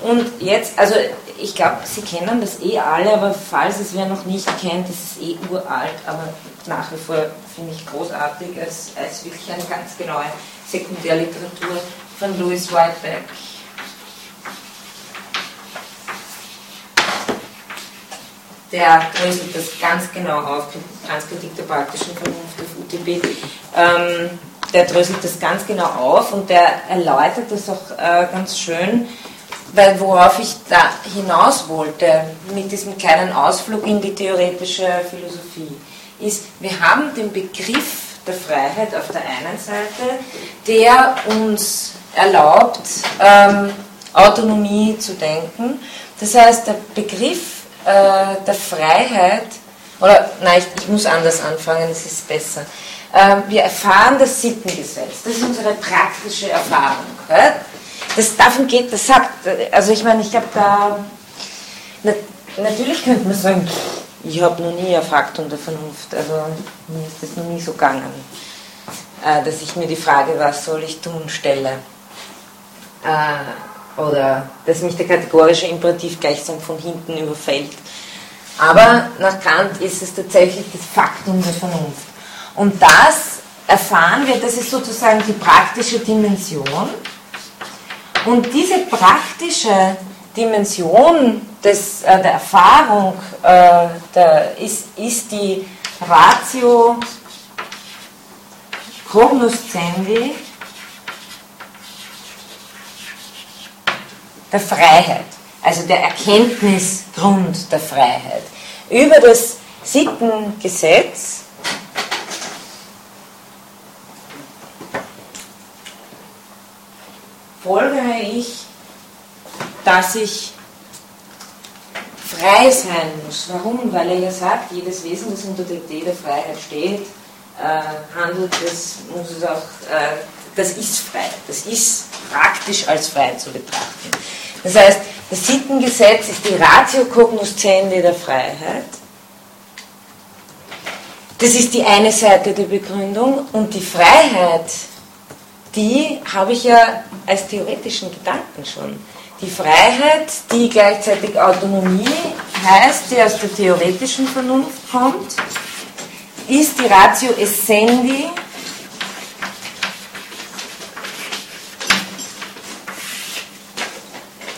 A: Und jetzt, also ich glaube, Sie kennen das eh alle, aber falls es wer noch nicht kennt, das ist eh uralt, aber nach wie vor finde ich großartig, als, als wirklich eine ganz genaue Sekundärliteratur von Louis Whiteback. der dröselt das ganz genau auf, Transkritik der praktischen Vernunft auf UTB. Ähm, der dröselt das ganz genau auf und der erläutert das auch äh, ganz schön, weil worauf ich da hinaus wollte mit diesem kleinen Ausflug in die theoretische Philosophie, ist, wir haben den Begriff der Freiheit auf der einen Seite, der uns erlaubt, ähm, Autonomie zu denken. Das heißt, der Begriff äh, der Freiheit, oder nein, ich, ich, muss anders anfangen, es ist besser. Äh, wir erfahren das Sittengesetz, das ist unsere praktische Erfahrung. Das, davon geht, das sagt, also ich meine, ich glaube, da, na, natürlich könnte man sagen, ich habe noch nie ein Faktum der Vernunft, also mir ist das noch nie so gegangen, äh, dass ich mir die Frage, was soll ich tun, stelle. Äh, oder dass mich der kategorische Imperativ gleichsam von hinten überfällt. Aber nach Kant ist es tatsächlich das Faktum der Vernunft. Und das erfahren wir, das ist sozusagen die praktische Dimension. Und diese praktische Dimension des, äh, der Erfahrung äh, der, ist, ist die Ratio cognoscendi der Freiheit, also der Erkenntnisgrund der Freiheit. Über das Sittengesetz folgere ich, dass ich frei sein muss. Warum? Weil er ja sagt, jedes Wesen, das unter der Idee der Freiheit steht, äh, handelt, das muss es auch, äh, das ist frei. Das ist praktisch als frei zu betrachten. Das heißt, das Sittengesetz ist die Ratio cognoscendi der Freiheit. Das ist die eine Seite der Begründung und die Freiheit, die habe ich ja als theoretischen Gedanken schon. Die Freiheit, die gleichzeitig Autonomie heißt, die aus der theoretischen Vernunft kommt, ist die Ratio Essendi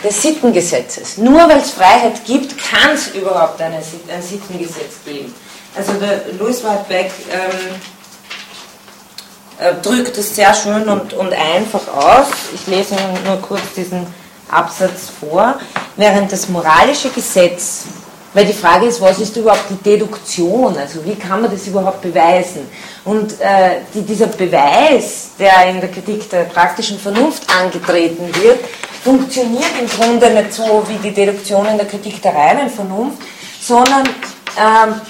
A: des Sittengesetzes. Nur weil es Freiheit gibt, kann es überhaupt eine, ein Sittengesetz geben. Also der Louis Whitebeck ähm, äh, drückt es sehr schön und, und einfach aus. Ich lese nur kurz diesen Absatz vor. Während das moralische Gesetz, weil die Frage ist, was ist überhaupt die Deduktion? Also wie kann man das überhaupt beweisen? Und äh, die, dieser Beweis, der in der Kritik der praktischen Vernunft angetreten wird, funktioniert im Grunde nicht so wie die Deduktion in der Kritik der reinen Vernunft, sondern ähm,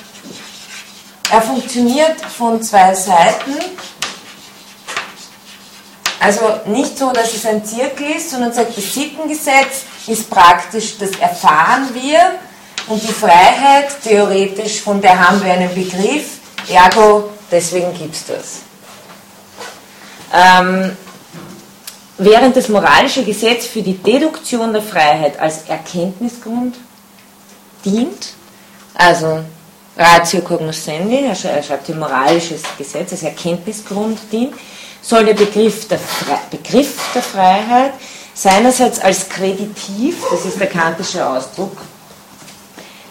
A: er funktioniert von zwei Seiten. Also nicht so, dass es ein Zirkel ist, sondern sagt, das Sittengesetz ist praktisch, das erfahren wir und die Freiheit, theoretisch, von der haben wir einen Begriff, ergo, deswegen gibt es das. Ähm, während das moralische Gesetz für die Deduktion der Freiheit als Erkenntnisgrund dient, also Ratio cognoscendi, er schreibt hier moralisches Gesetz als Erkenntnisgrund dient, soll der Begriff der, Fre Begriff der Freiheit seinerseits als kreditiv, das ist der kantische Ausdruck,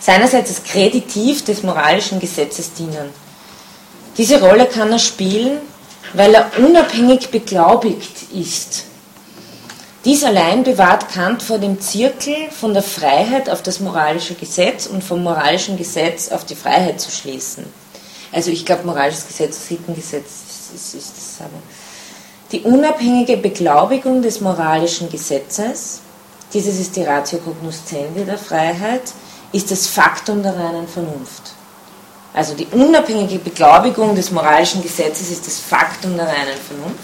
A: seinerseits als kreditiv des moralischen Gesetzes dienen. Diese Rolle kann er spielen, weil er unabhängig beglaubigt ist dies allein bewahrt Kant vor dem Zirkel von der Freiheit auf das moralische Gesetz und vom moralischen Gesetz auf die Freiheit zu schließen. Also ich glaube, moralisches Gesetz, Sittengesetz ist, ist dasselbe. Die unabhängige Beglaubigung des moralischen Gesetzes, dieses ist die Ratio cognoscendi der Freiheit, ist das Faktum der reinen Vernunft. Also die unabhängige Beglaubigung des moralischen Gesetzes ist das Faktum der reinen Vernunft.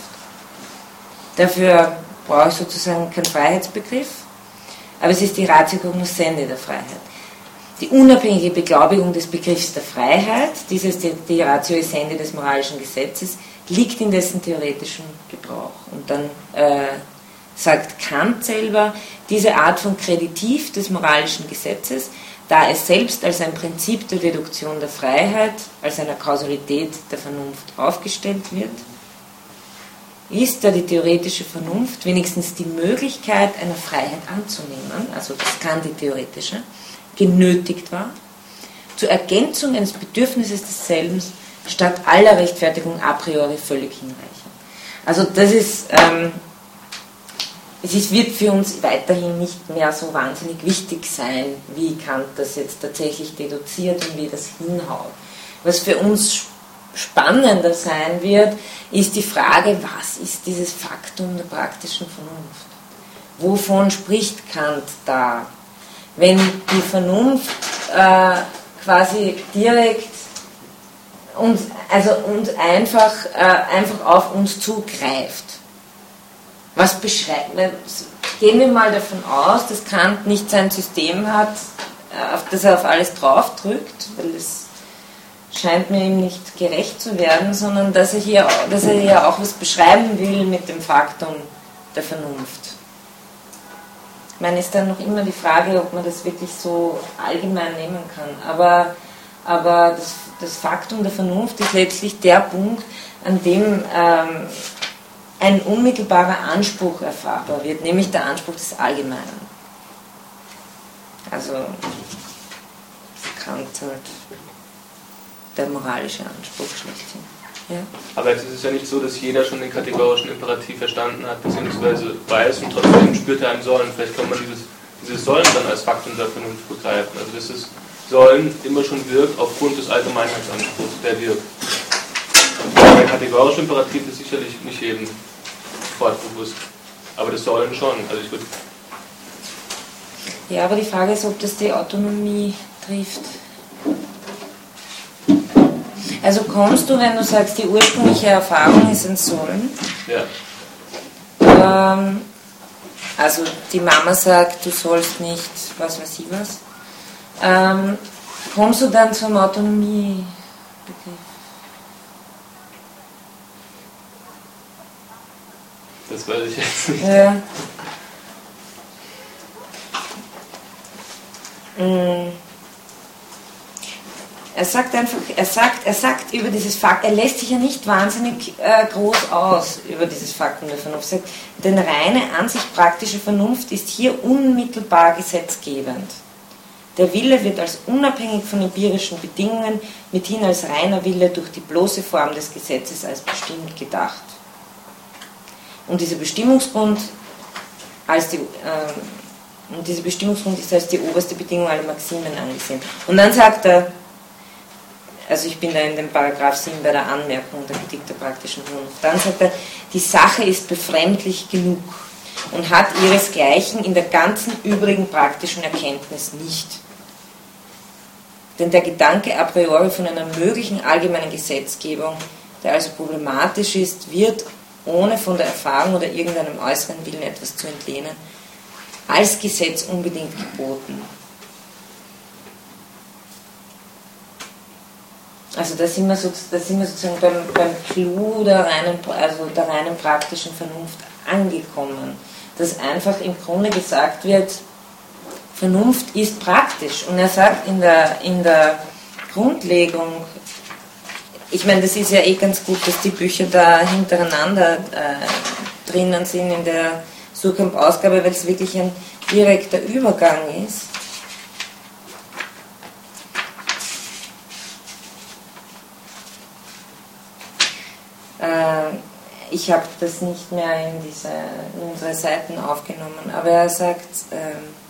A: Dafür brauche ich sozusagen keinen Freiheitsbegriff, aber es ist die Ratio cognoscendi der Freiheit. Die unabhängige Beglaubigung des Begriffs der Freiheit, dieses die, die Ratio essendi des moralischen Gesetzes, liegt in dessen theoretischem Gebrauch. Und dann äh, sagt Kant selber, diese Art von Kreditiv des moralischen Gesetzes, da es selbst als ein Prinzip der Deduktion der Freiheit, als einer Kausalität der Vernunft aufgestellt wird, ist da die theoretische Vernunft wenigstens die Möglichkeit einer Freiheit anzunehmen, also das kann die theoretische, genötigt war, zur Ergänzung eines Bedürfnisses desselben statt aller Rechtfertigung a priori völlig hinreichend. Also das ist, ähm, es ist, wird für uns weiterhin nicht mehr so wahnsinnig wichtig sein, wie Kant das jetzt tatsächlich deduziert und wie das hinhaut. Was für uns spannender sein wird, ist die Frage, was ist dieses Faktum der praktischen Vernunft? Wovon spricht Kant da? Wenn die Vernunft äh, quasi direkt uns, also uns einfach, äh, einfach auf uns zugreift. Was beschreibt, gehen wir mal davon aus, dass Kant nicht sein System hat, äh, auf das er auf alles draufdrückt, weil es scheint mir ihm nicht gerecht zu werden, sondern dass er hier, dass er hier auch was beschreiben will mit dem Faktum der Vernunft. Ich meine, ist dann noch immer die Frage, ob man das wirklich so allgemein nehmen kann. Aber, aber das, das Faktum der Vernunft ist letztlich der Punkt, an dem ähm, ein unmittelbarer Anspruch erfahrbar wird, nämlich der Anspruch des Allgemeinen. Also Kant halt der moralische Anspruch schlechthin. Ja.
F: Aber jetzt ist es ja nicht so, dass jeder schon den kategorischen Imperativ verstanden hat, beziehungsweise weiß und trotzdem spürt er ein Sollen. Vielleicht kann man dieses, dieses Sollen dann als Faktum der Vernunft begreifen. Also dass das Sollen immer schon wirkt aufgrund des Allgemeinheitsanspruchs, der wirkt. Der kategorische Imperativ ist sicherlich nicht jedem fortbewusst. Aber das Sollen schon. Also ich würde
A: ja, aber die Frage ist, ob das die Autonomie trifft. Also kommst du, wenn du sagst, die ursprüngliche Erfahrung ist ein Sollen?
F: Ja.
A: Ähm, also die Mama sagt, du sollst nicht, was weiß ich was. Ähm, kommst du dann zum Autonomiebegriff?
F: Das weiß ich jetzt nicht.
A: Ja. Mm. Er sagt einfach, er sagt, er sagt über dieses Fakt, er lässt sich ja nicht wahnsinnig äh, groß aus über dieses Faktum der Vernunft. Er sagt, denn reine, an sich praktische Vernunft ist hier unmittelbar gesetzgebend. Der Wille wird als unabhängig von empirischen Bedingungen, mithin als reiner Wille durch die bloße Form des Gesetzes als bestimmt gedacht. Und dieser Bestimmungsgrund als die, äh, und dieser Bestimmungsgrund ist als die oberste Bedingung aller Maximen angesehen. Und dann sagt er, also ich bin da in dem Paragraph 7 bei der Anmerkung der Kritik der praktischen Vernunft, dann sagt er, die Sache ist befremdlich genug und hat ihresgleichen in der ganzen übrigen praktischen Erkenntnis nicht. Denn der Gedanke a priori von einer möglichen allgemeinen Gesetzgebung, der also problematisch ist, wird, ohne von der Erfahrung oder irgendeinem äußeren Willen etwas zu entlehnen, als Gesetz unbedingt geboten. Also da sind wir, so, da sind wir sozusagen beim, beim Clou der reinen, also der reinen praktischen Vernunft angekommen. Dass einfach im Grunde gesagt wird, Vernunft ist praktisch. Und er sagt in der, in der Grundlegung, ich meine, das ist ja eh ganz gut, dass die Bücher da hintereinander äh, drinnen sind in der Surkamp-Ausgabe, weil es wirklich ein direkter Übergang ist. Äh, ich habe das nicht mehr in, diese, in unsere Seiten aufgenommen, aber er sagt, ähm,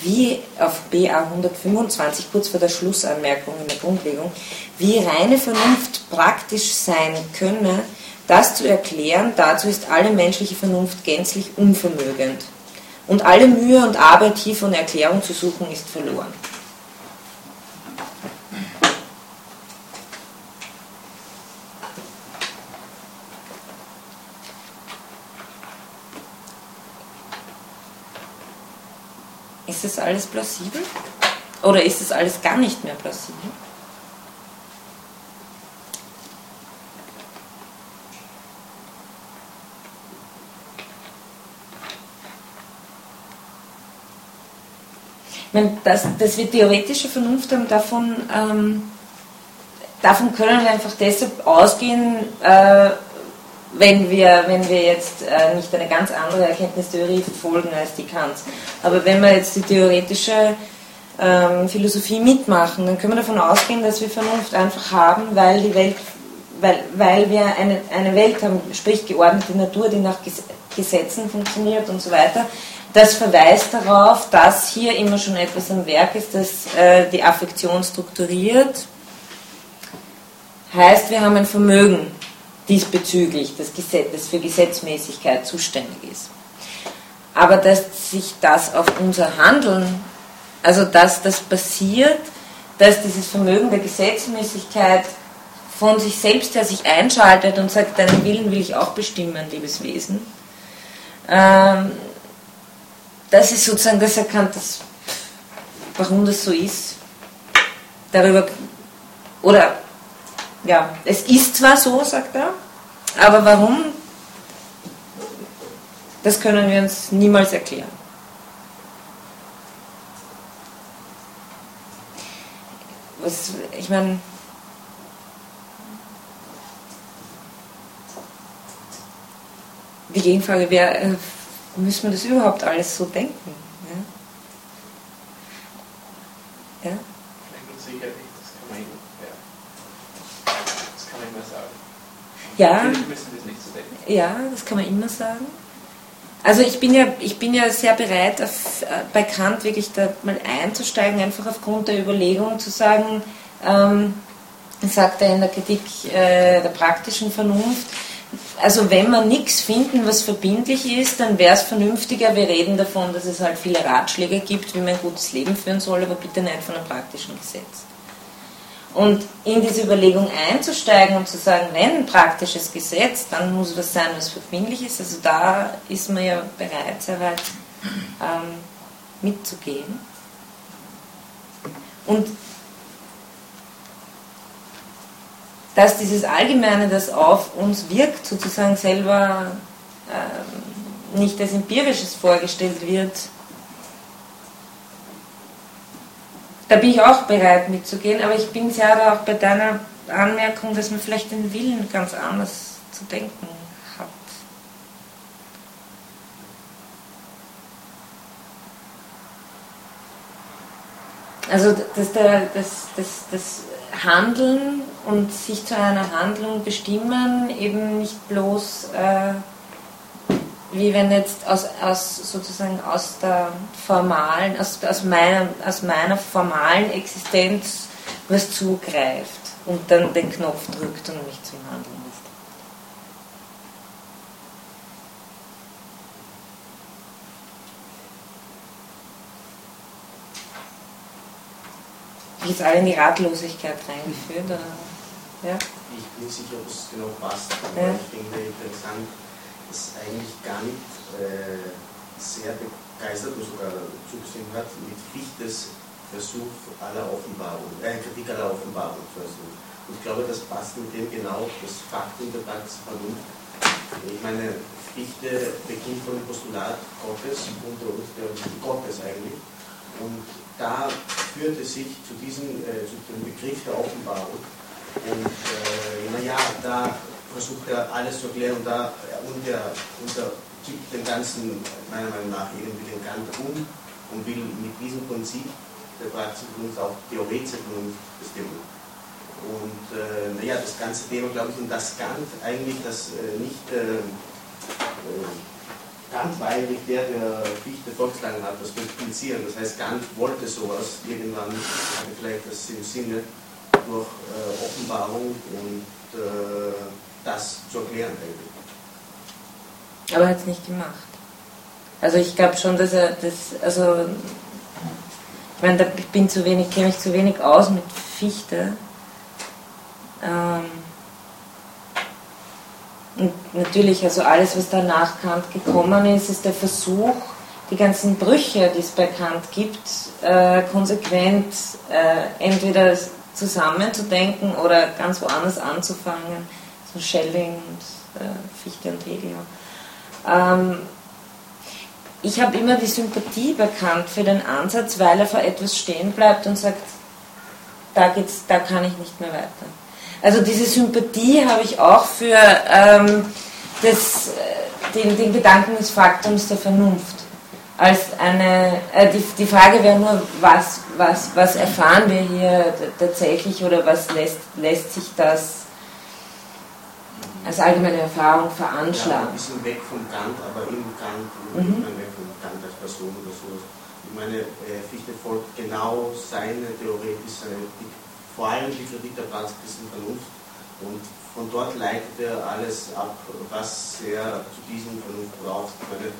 A: wie auf BA 125, kurz vor der Schlussanmerkung in der Grundlegung, wie reine Vernunft praktisch sein könne, das zu erklären, dazu ist alle menschliche Vernunft gänzlich unvermögend. Und alle Mühe und Arbeit hier von Erklärung zu suchen ist verloren. Alles plausibel? Oder ist das alles gar nicht mehr plausibel? meine, das, dass wir theoretische Vernunft haben, davon, ähm, davon können wir einfach deshalb ausgehen, äh, wenn, wir, wenn wir jetzt äh, nicht eine ganz andere Erkenntnistheorie verfolgen als die Kants. Aber wenn wir jetzt die theoretische ähm, Philosophie mitmachen, dann können wir davon ausgehen, dass wir Vernunft einfach haben, weil die Welt weil, weil wir eine, eine Welt haben, sprich geordnete Natur, die nach Gesetzen funktioniert und so weiter, das verweist darauf, dass hier immer schon etwas am Werk ist, das äh, die Affektion strukturiert. Heißt, wir haben ein Vermögen diesbezüglich, das, Gesetz, das für Gesetzmäßigkeit zuständig ist. Aber dass sich das auf unser Handeln, also dass das passiert, dass dieses Vermögen der Gesetzmäßigkeit von sich selbst her sich einschaltet und sagt, deinen Willen will ich auch bestimmen, liebes Wesen. Ähm, das ist sozusagen das erkannt, dass, warum das so ist. Darüber, oder, ja, es ist zwar so, sagt er, aber warum, das können wir uns niemals erklären. Was, ich meine, die Gegenfrage wäre, äh, müssen wir das überhaupt alles so denken? Ja? ja?
B: Ja,
A: ja,
B: das
A: kann man immer sagen. Also ich bin ja, ich bin ja sehr bereit, auf, äh, bei Kant wirklich da mal einzusteigen, einfach aufgrund der Überlegung zu sagen, ähm, sagt er in der Kritik äh, der praktischen Vernunft, also wenn wir nichts finden, was verbindlich ist, dann wäre es vernünftiger, wir reden davon, dass es halt viele Ratschläge gibt, wie man ein gutes Leben führen soll, aber bitte nicht von einem praktischen Gesetz. Und in diese Überlegung einzusteigen und zu sagen, wenn ein praktisches Gesetz, dann muss das sein, was verbindlich ist. Also da ist man ja bereit, sehr weit ähm, mitzugehen. Und dass dieses Allgemeine, das auf uns wirkt, sozusagen selber ähm, nicht als Empirisches vorgestellt wird, da bin ich auch bereit mitzugehen, aber ich bin sehr da auch bei deiner Anmerkung, dass man vielleicht den Willen ganz anders zu denken hat. Also dass der, das, das, das Handeln und sich zu einer Handlung bestimmen eben nicht bloß äh, wie wenn jetzt aus, aus sozusagen aus der formalen, aus, aus, meiner, aus meiner formalen Existenz was zugreift und dann den Knopf drückt und mich zum Handeln lässt. Jetzt alle in die Ratlosigkeit reingeführt, oder?
I: Ja? Ich bin sicher, ob es genau passt, aber ja. ich finde interessant, das eigentlich gar nicht äh, sehr begeistert oder sogar zugesehen hat mit Fichtes Versuch aller Offenbarung, äh, Kritik aller Offenbarung Versuch. Und ich glaube, das passt mit dem genau das Faktum der Vernunft. Ich meine, Fichte beginnt von dem Postulat Gottes und der, der Gottes eigentlich. Und da führt es sich zu diesem, äh, zu dem Begriff der Offenbarung. Und äh, naja, da versucht er alles zu erklären und da und er untergibt den ganzen, meiner Meinung nach, irgendwie den Kant um und will mit diesem Prinzip der praktischen Vernunft auch theoretische Vernunft bestimmen. Und äh, naja, das ganze Thema, glaube ich, und das Kant eigentlich, das äh, nicht äh, äh Kant war eigentlich der, der Fichte vorgeschlagen hat, das Multiplizieren. Das heißt, Kant wollte sowas irgendwann, vielleicht das im Sinne durch äh, Offenbarung und äh, das zu erklären eigentlich.
A: Aber er hat es nicht gemacht. Also ich glaube schon, dass er das, also ich meine, da, ich bin zu wenig, kenne mich zu wenig aus mit Fichte. Ähm, und natürlich, also alles, was danach Kant gekommen ist, ist der Versuch, die ganzen Brüche, die es bei Kant gibt, äh, konsequent äh, entweder zusammenzudenken oder ganz woanders anzufangen so Schelling und äh, Fichte und Hegel. Ähm, ich habe immer die Sympathie bekannt für den Ansatz, weil er vor etwas stehen bleibt und sagt, da geht's, da kann ich nicht mehr weiter. Also diese Sympathie habe ich auch für ähm, das, äh, den, den Gedanken des Faktums der Vernunft. Als eine, äh, die, die Frage wäre nur, was, was, was erfahren wir hier tatsächlich oder was lässt, lässt sich das als allgemeine Erfahrung veranschlagen.
I: Ja, ein bisschen weg vom Kant, aber im Kant, mhm. weg vom Kant als Person oder so. Ich meine, Fichte folgt genau seine theoretische, vor allem die Kritik der praktischen Vernunft und von dort leitet er alles ab, was er zu diesem Vernunft braucht. Ich meine,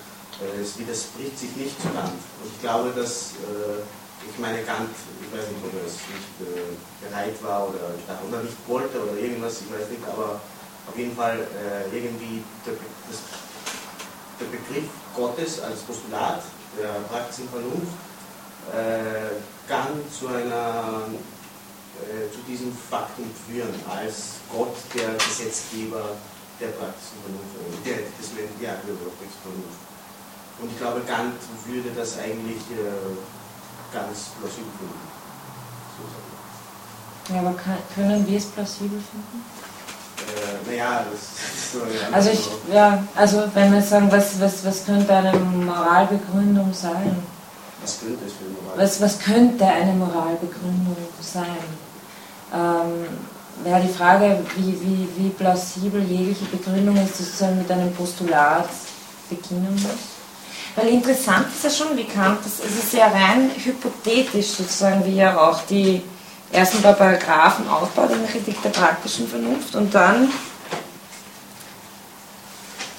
I: äh, es widerspricht sich nicht zu Kant. Und ich glaube, dass, äh, ich meine, Kant, ich weiß nicht, ob er es nicht äh, bereit war oder, oder nicht wollte oder irgendwas, ich weiß nicht, aber auf jeden Fall äh, irgendwie der, das, der, Begriff Gottes als Postulat der praktischen Vernunft äh, kann zu einer äh, zu diesem Faktum führen, als Gott der Gesetzgeber der praktischen Vernunft, der, des, ja, der praktischen Vernunft. Und ich glaube, Kant würde das eigentlich äh, ganz plausibel finden. So
A: Ja, aber kann, können wir es plausibel finden?
I: Äh, naja, das eine
A: Also ich, ja, also wenn wir sagen, was, was, was könnte eine Moralbegründung sein?
I: Was könnte es für eine Moral?
A: Was, was könnte eine Moralbegründung sein? Ähm, wäre die Frage, wie, wie, wie plausibel jegliche Begründung ist, sozusagen mit einem Postulat beginnen muss. Weil interessant ist ja schon, wie Kant, das, es ist ja rein hypothetisch sozusagen, wie er auch die ersten paar Paragraphen aufbaut in der Kritik der praktischen Vernunft und dann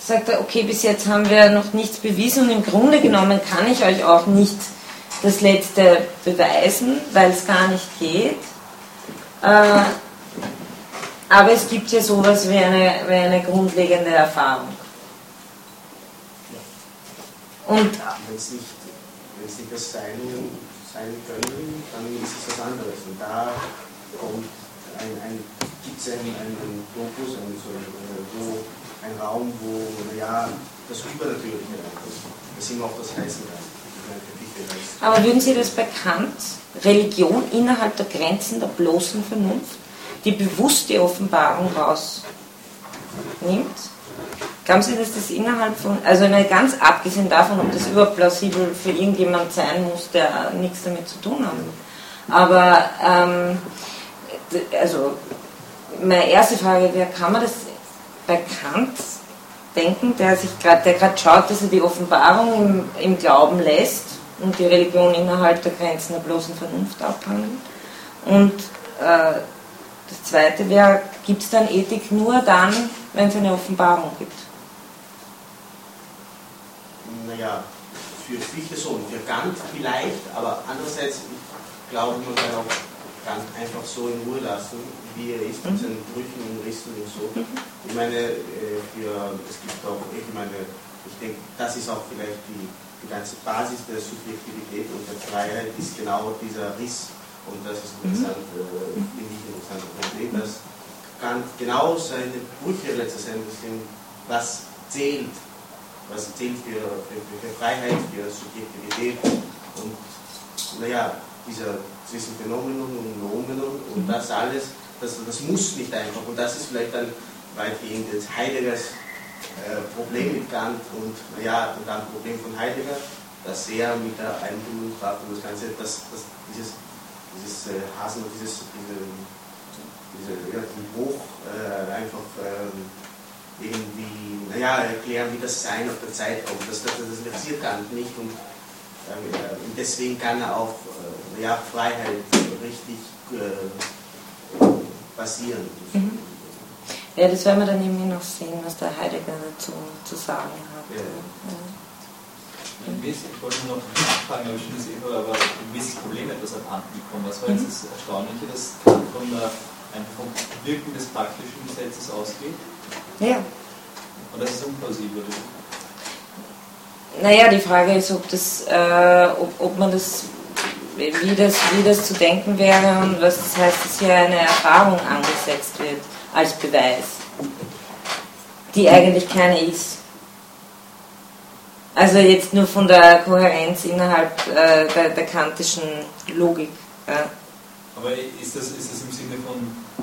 A: sagt er, okay, bis jetzt haben wir noch nichts bewiesen und im Grunde genommen kann ich euch auch nicht das Letzte beweisen, weil es gar nicht geht. Äh, aber es gibt ja sowas wie eine, wie eine grundlegende Erfahrung.
I: Und wenn es nicht, wenn's nicht das Sein, sein können, dann ist es was anderes. Und da kommt ein, ein, gibt es einen, einen Globus, einen, so, wo, ein Raum, wo ja, das Übernatürliche reinkommt, das immer auch das Heißen kann.
A: Aber würden Sie das bei Kant, Religion innerhalb der Grenzen der bloßen Vernunft, die bewusst die Offenbarung rausnimmt? Glauben Sie, dass das innerhalb von, also ganz abgesehen davon, ob das überhaupt plausibel für irgendjemand sein muss, der nichts damit zu tun hat. Aber, ähm, also, meine erste Frage wäre, kann man das bei Kant denken, der sich gerade, gerade schaut, dass er die Offenbarung im, im Glauben lässt und die Religion innerhalb der Grenzen der bloßen Vernunft abhandelt? Und äh, das zweite wäre, gibt es dann Ethik nur dann, wenn es eine Offenbarung gibt?
I: Naja, für Fichte so und für Kant vielleicht, aber andererseits, ich glaube, man kann auch Kant einfach so in Ruhe lassen, wie er ist, mit seinen Brüchen und Rissen und so. Ich meine, äh, für, es gibt auch, ich meine, ich denke, das ist auch vielleicht die, die ganze Basis der Subjektivität und der Freiheit, ist genau dieser Riss und das ist interessant, äh, finde ich interessant, Problem, dass Kant genau seine Brüche letztendlich sind, was zählt, was zählt für, für, für Freiheit, für Subjektivität und naja, dieser zwischen Phänomenon und Nomenon und das alles, das, das muss nicht einfach. Und das ist vielleicht dann weitgehend jetzt Heideggers äh, Problem mit Kant und naja, und dann Problem von Heidegger, dass er mit der Einbildungskraft und das Ganze, dass, dass dieses dieses äh, Hasen und dieses, diese, diese ja, Buch äh, einfach ähm, irgendwie, naja, erklären, wie das Sein auf der Zeit kommt. Das, das, das interessiert Kant nicht und, äh, und deswegen kann er auch äh, ja, Freiheit richtig äh, basieren.
A: Mhm. Ja, das werden wir dann irgendwie noch sehen, was der Heidegger dazu zu sagen hat. Ja. Ja.
C: Ich wollte nur noch nachfragen, aber schon das eh aber ein gewisses Problem etwas abhanden gekommen. Was war jetzt das Erstaunliche, dass Kant von der, einfach vom Wirken des praktischen Gesetzes ausgeht?
A: Ja.
C: Und das ist unplausibel, oder?
A: Naja, die Frage ist, ob, das, äh, ob, ob man das wie, das, wie das zu denken wäre und was das heißt, dass hier eine Erfahrung angesetzt wird als Beweis, die eigentlich keine ist. Also jetzt nur von der Kohärenz innerhalb äh, der, der, kantischen Logik. Ja.
C: Aber ist das, ist das im Sinne von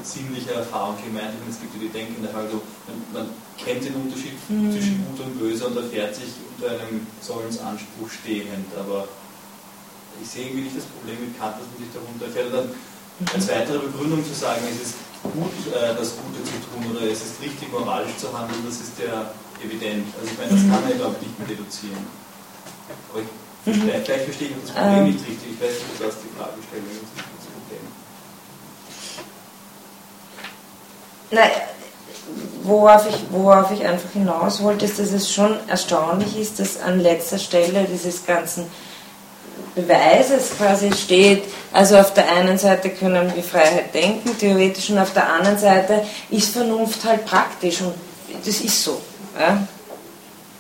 C: sinnlicher Erfahrung gemeint? Ich meine, es gibt ja die also man, man kennt den Unterschied mhm. zwischen Gut und Böse und erfährt sich unter einem Sollensanspruch stehend, aber ich sehe irgendwie nicht das Problem mit Kant, dass man sich darunter erfährt. Und dann als weitere Begründung zu sagen, es ist gut, äh, das Gute zu tun oder es ist richtig moralisch zu handeln, das ist der evident. Also ich meine, das kann er, glaube ich, nicht mehr deduzieren. Aber ich, vielleicht, vielleicht verstehe ich das Problem ähm. nicht richtig. Ich weiß nicht, ob das die Fragestellung ist. Das Problem.
A: Nein, worauf ich, worauf ich einfach hinaus wollte, ist, dass es schon erstaunlich ist, dass an letzter Stelle dieses ganzen Beweises quasi steht, also auf der einen Seite können wir Freiheit denken, theoretisch, und auf der anderen Seite ist Vernunft halt praktisch und das ist so. Ja.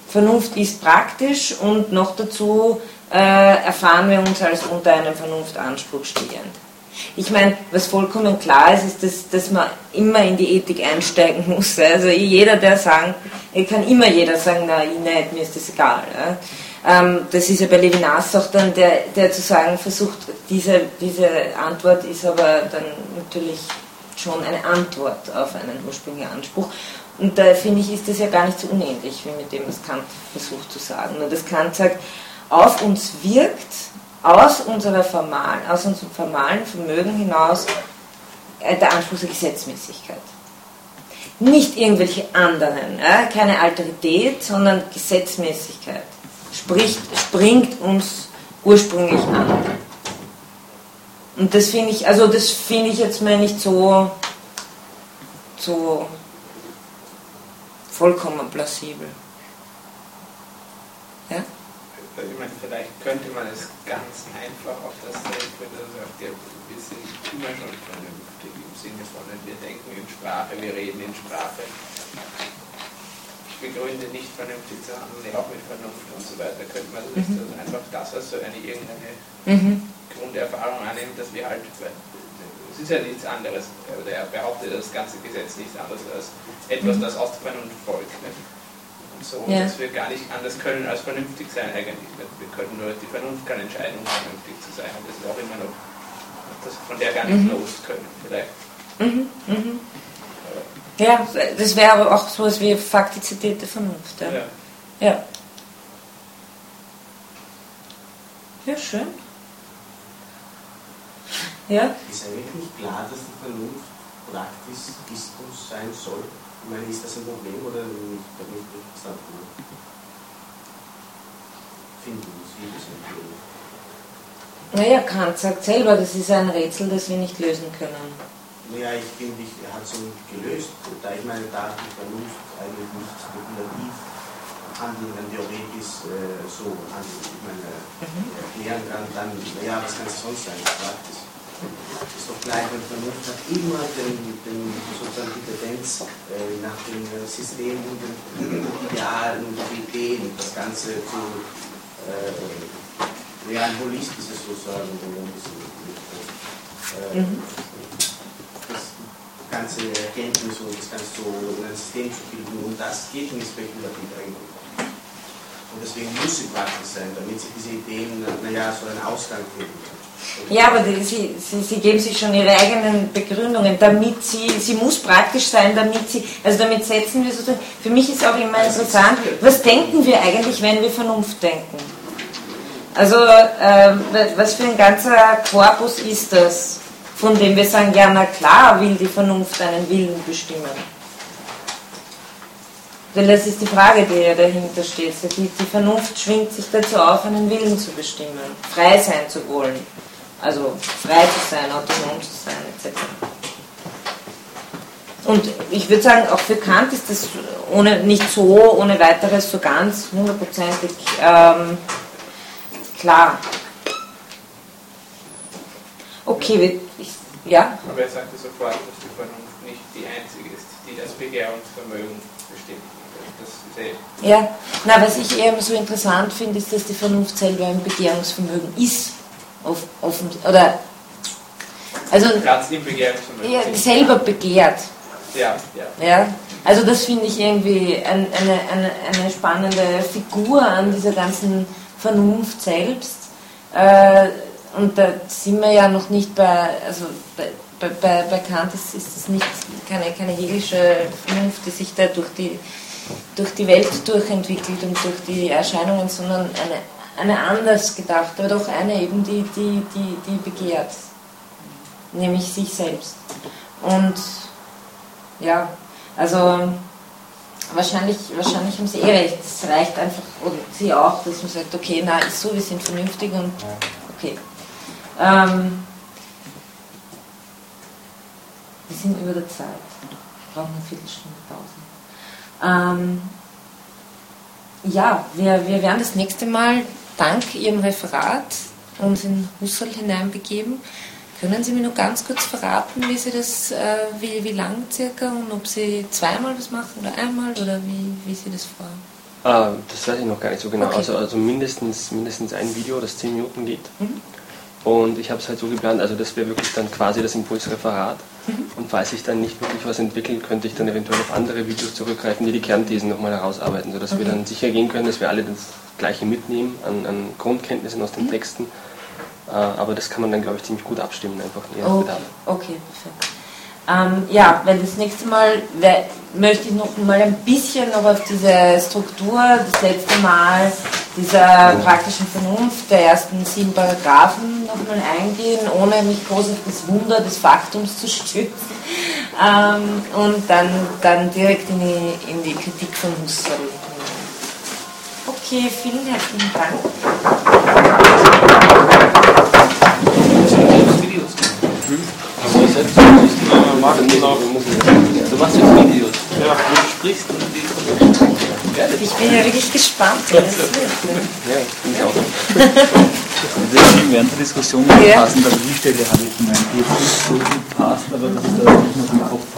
A: Vernunft ist praktisch und noch dazu äh, erfahren wir uns als unter einem Vernunftanspruch stehend. Ich meine, was vollkommen klar ist, ist, dass, dass man immer in die Ethik einsteigen muss. Also jeder, der sagen, kann immer jeder sagen, na, ich nicht, mir ist das egal. Ähm, das ist ja bei Levinas auch dann, der, der zu sagen versucht, diese, diese Antwort ist aber dann natürlich schon eine Antwort auf einen ursprünglichen Anspruch. Und da finde ich, ist das ja gar nicht so unähnlich, wie mit dem, was Kant versucht zu sagen. Nur dass Kant sagt, auf uns wirkt aus, unserer formalen, aus unserem formalen Vermögen hinaus äh, der Anspruch der Gesetzmäßigkeit. Nicht irgendwelche anderen, ja, keine Alterität, sondern Gesetzmäßigkeit. Spricht, springt uns ursprünglich an. Und das finde ich, also das finde ich jetzt mal nicht so, so vollkommen plausibel. Ja?
B: Ich meine, vielleicht könnte man es ganz einfach auf das Selbe, das sagt ja, wir sind immer schon vernünftig im Sinne von, wir denken in Sprache, wir reden in Sprache. Ich begründe nicht vernünftig zu handeln, auch mit Vernunft und so weiter. Könnte man das mhm. also einfach das als so eine irgendeine mhm. Grunderfahrung annehmen, dass wir halt, es ist ja nichts anderes, oder er behauptet das ganze Gesetz nichts anderes als etwas, mhm. das aus der Vernunft folgt. Ne? So, ja. dass wir gar nicht anders können als vernünftig sein eigentlich. Wir können nur, die Vernunft kann entscheiden, um vernünftig zu sein. Und das ist auch immer noch, das von der gar nicht mhm. los können, vielleicht.
A: Mhm. Mhm. Ja, das wäre aber auch so etwas wie Faktizität der Vernunft. Ja. ja. ja. Ja, schön. Ja?
I: Ist eigentlich nicht klar, dass die Vernunft praktisch Istus sein soll? Ich meine, ist das ein Problem oder nicht? Ich habe nicht verstanden. Finden Sie das ein Problem?
A: Naja, Kant sagt selber, das ist ein Rätsel, das wir nicht lösen können.
I: Naja, ich finde, er hat es so gelöst. Da ich meine, da die Vernunft eigentlich nicht spekulativ handeln, wenn theoretisch äh, so handeln, ich meine, mhm. erklären kann, dann, naja, was kann es sonst sein, praktisch ist doch gleich, weil Vernunft hat immer den, den, sozusagen die Tendenz äh, nach dem System und den Idealen und den Ideen, das Ganze zu äh, ja, ein holistisches sozusagen, äh, mhm. das ganze Erkenntnis und das Ganze so in ein System zu bilden und das geht nicht spekulativ eigentlich. Und deswegen muss sie praktisch sein, damit sich diese Ideen, naja, so einen Ausgang finden.
A: Ja, aber die, sie, sie, sie geben sich schon ihre eigenen Begründungen, damit sie, sie muss praktisch sein, damit sie, also damit setzen wir sozusagen, für mich ist auch immer interessant, was denken wir eigentlich, wenn wir Vernunft denken? Also, äh, was für ein ganzer Korpus ist das, von dem wir sagen, ja, na klar will die Vernunft einen Willen bestimmen. Denn das ist die Frage, die ja dahinter steht. Die, die Vernunft schwingt sich dazu auf, einen Willen zu bestimmen, frei sein zu wollen. Also frei zu sein, autonom zu sein, etc. Und ich würde sagen, auch für Kant ist das ohne, nicht so ohne weiteres so ganz hundertprozentig ähm, klar. Okay, ich, ja?
B: Aber er sagte sofort, dass die Vernunft nicht die einzige ist, die das Begehrungsvermögen bestimmt.
A: Ja, na, was ich eher so interessant finde, ist, dass die Vernunft selber ein Begehrungsvermögen ist offen, oder also ja, selber begehrt.
B: Ja,
A: ja. ja also das finde ich irgendwie ein, eine, eine, eine spannende Figur an dieser ganzen Vernunft selbst. Äh, und da sind wir ja noch nicht bei, also bei, bei, bei Kant ist, ist es nicht keine, keine hegelische Vernunft, die sich da durch die, durch die Welt durchentwickelt und durch die Erscheinungen, sondern eine eine anders gedacht, aber doch eine eben, die, die, die, die begehrt, nämlich sich selbst. Und ja, also wahrscheinlich, wahrscheinlich haben sie eh recht, es reicht einfach, oder sie auch, dass man sagt, okay, na, ist so, wir sind vernünftig und okay. Ähm, wir sind über der Zeit, wir brauchen eine Viertelstunde Pause. Ähm, ja, wir, wir werden das nächste Mal dank Ihrem Referat uns in Husserl hineinbegeben. Können Sie mir nur ganz kurz verraten, wie Sie das, äh, wie, wie lang circa und ob Sie zweimal was machen oder einmal oder wie, wie Sie das vorhaben?
E: Ah, das weiß ich noch gar nicht so genau. Okay. Also, also mindestens, mindestens ein Video, das zehn Minuten geht. Mhm. Und ich habe es halt so geplant, also das wäre wirklich dann quasi das Impulsreferat. Mhm. Und falls ich dann nicht wirklich was entwickle, könnte ich dann eventuell auf andere Videos zurückgreifen, die die Kernthesen nochmal herausarbeiten, sodass okay. wir dann sicher gehen können, dass wir alle das Gleiche mitnehmen an, an Grundkenntnissen aus den mhm. Texten. Äh, aber das kann man dann, glaube ich, ziemlich gut abstimmen, einfach
A: je nach Bedarf. Okay, perfekt. Ähm, ja, weil das nächste Mal möchte ich noch mal ein bisschen noch auf diese Struktur, das letzte Mal dieser praktischen Vernunft der ersten sieben Paragraphen nochmal eingehen, ohne mich groß auf das Wunder des Faktums zu stützen ähm, und dann, dann direkt in die, in die Kritik von Husserl. Okay, vielen herzlichen Dank.
F: Selbst du noch. Du machst jetzt Videos. Ja. Du sprichst und die
A: Ich bin ja wirklich gespannt, wie das wird.
E: Ja, ich bin auch.
C: während der Diskussion ja. passend, aber die Stelle habe ich in meinem Buch nicht so gut passt, aber das ist da noch im Kopf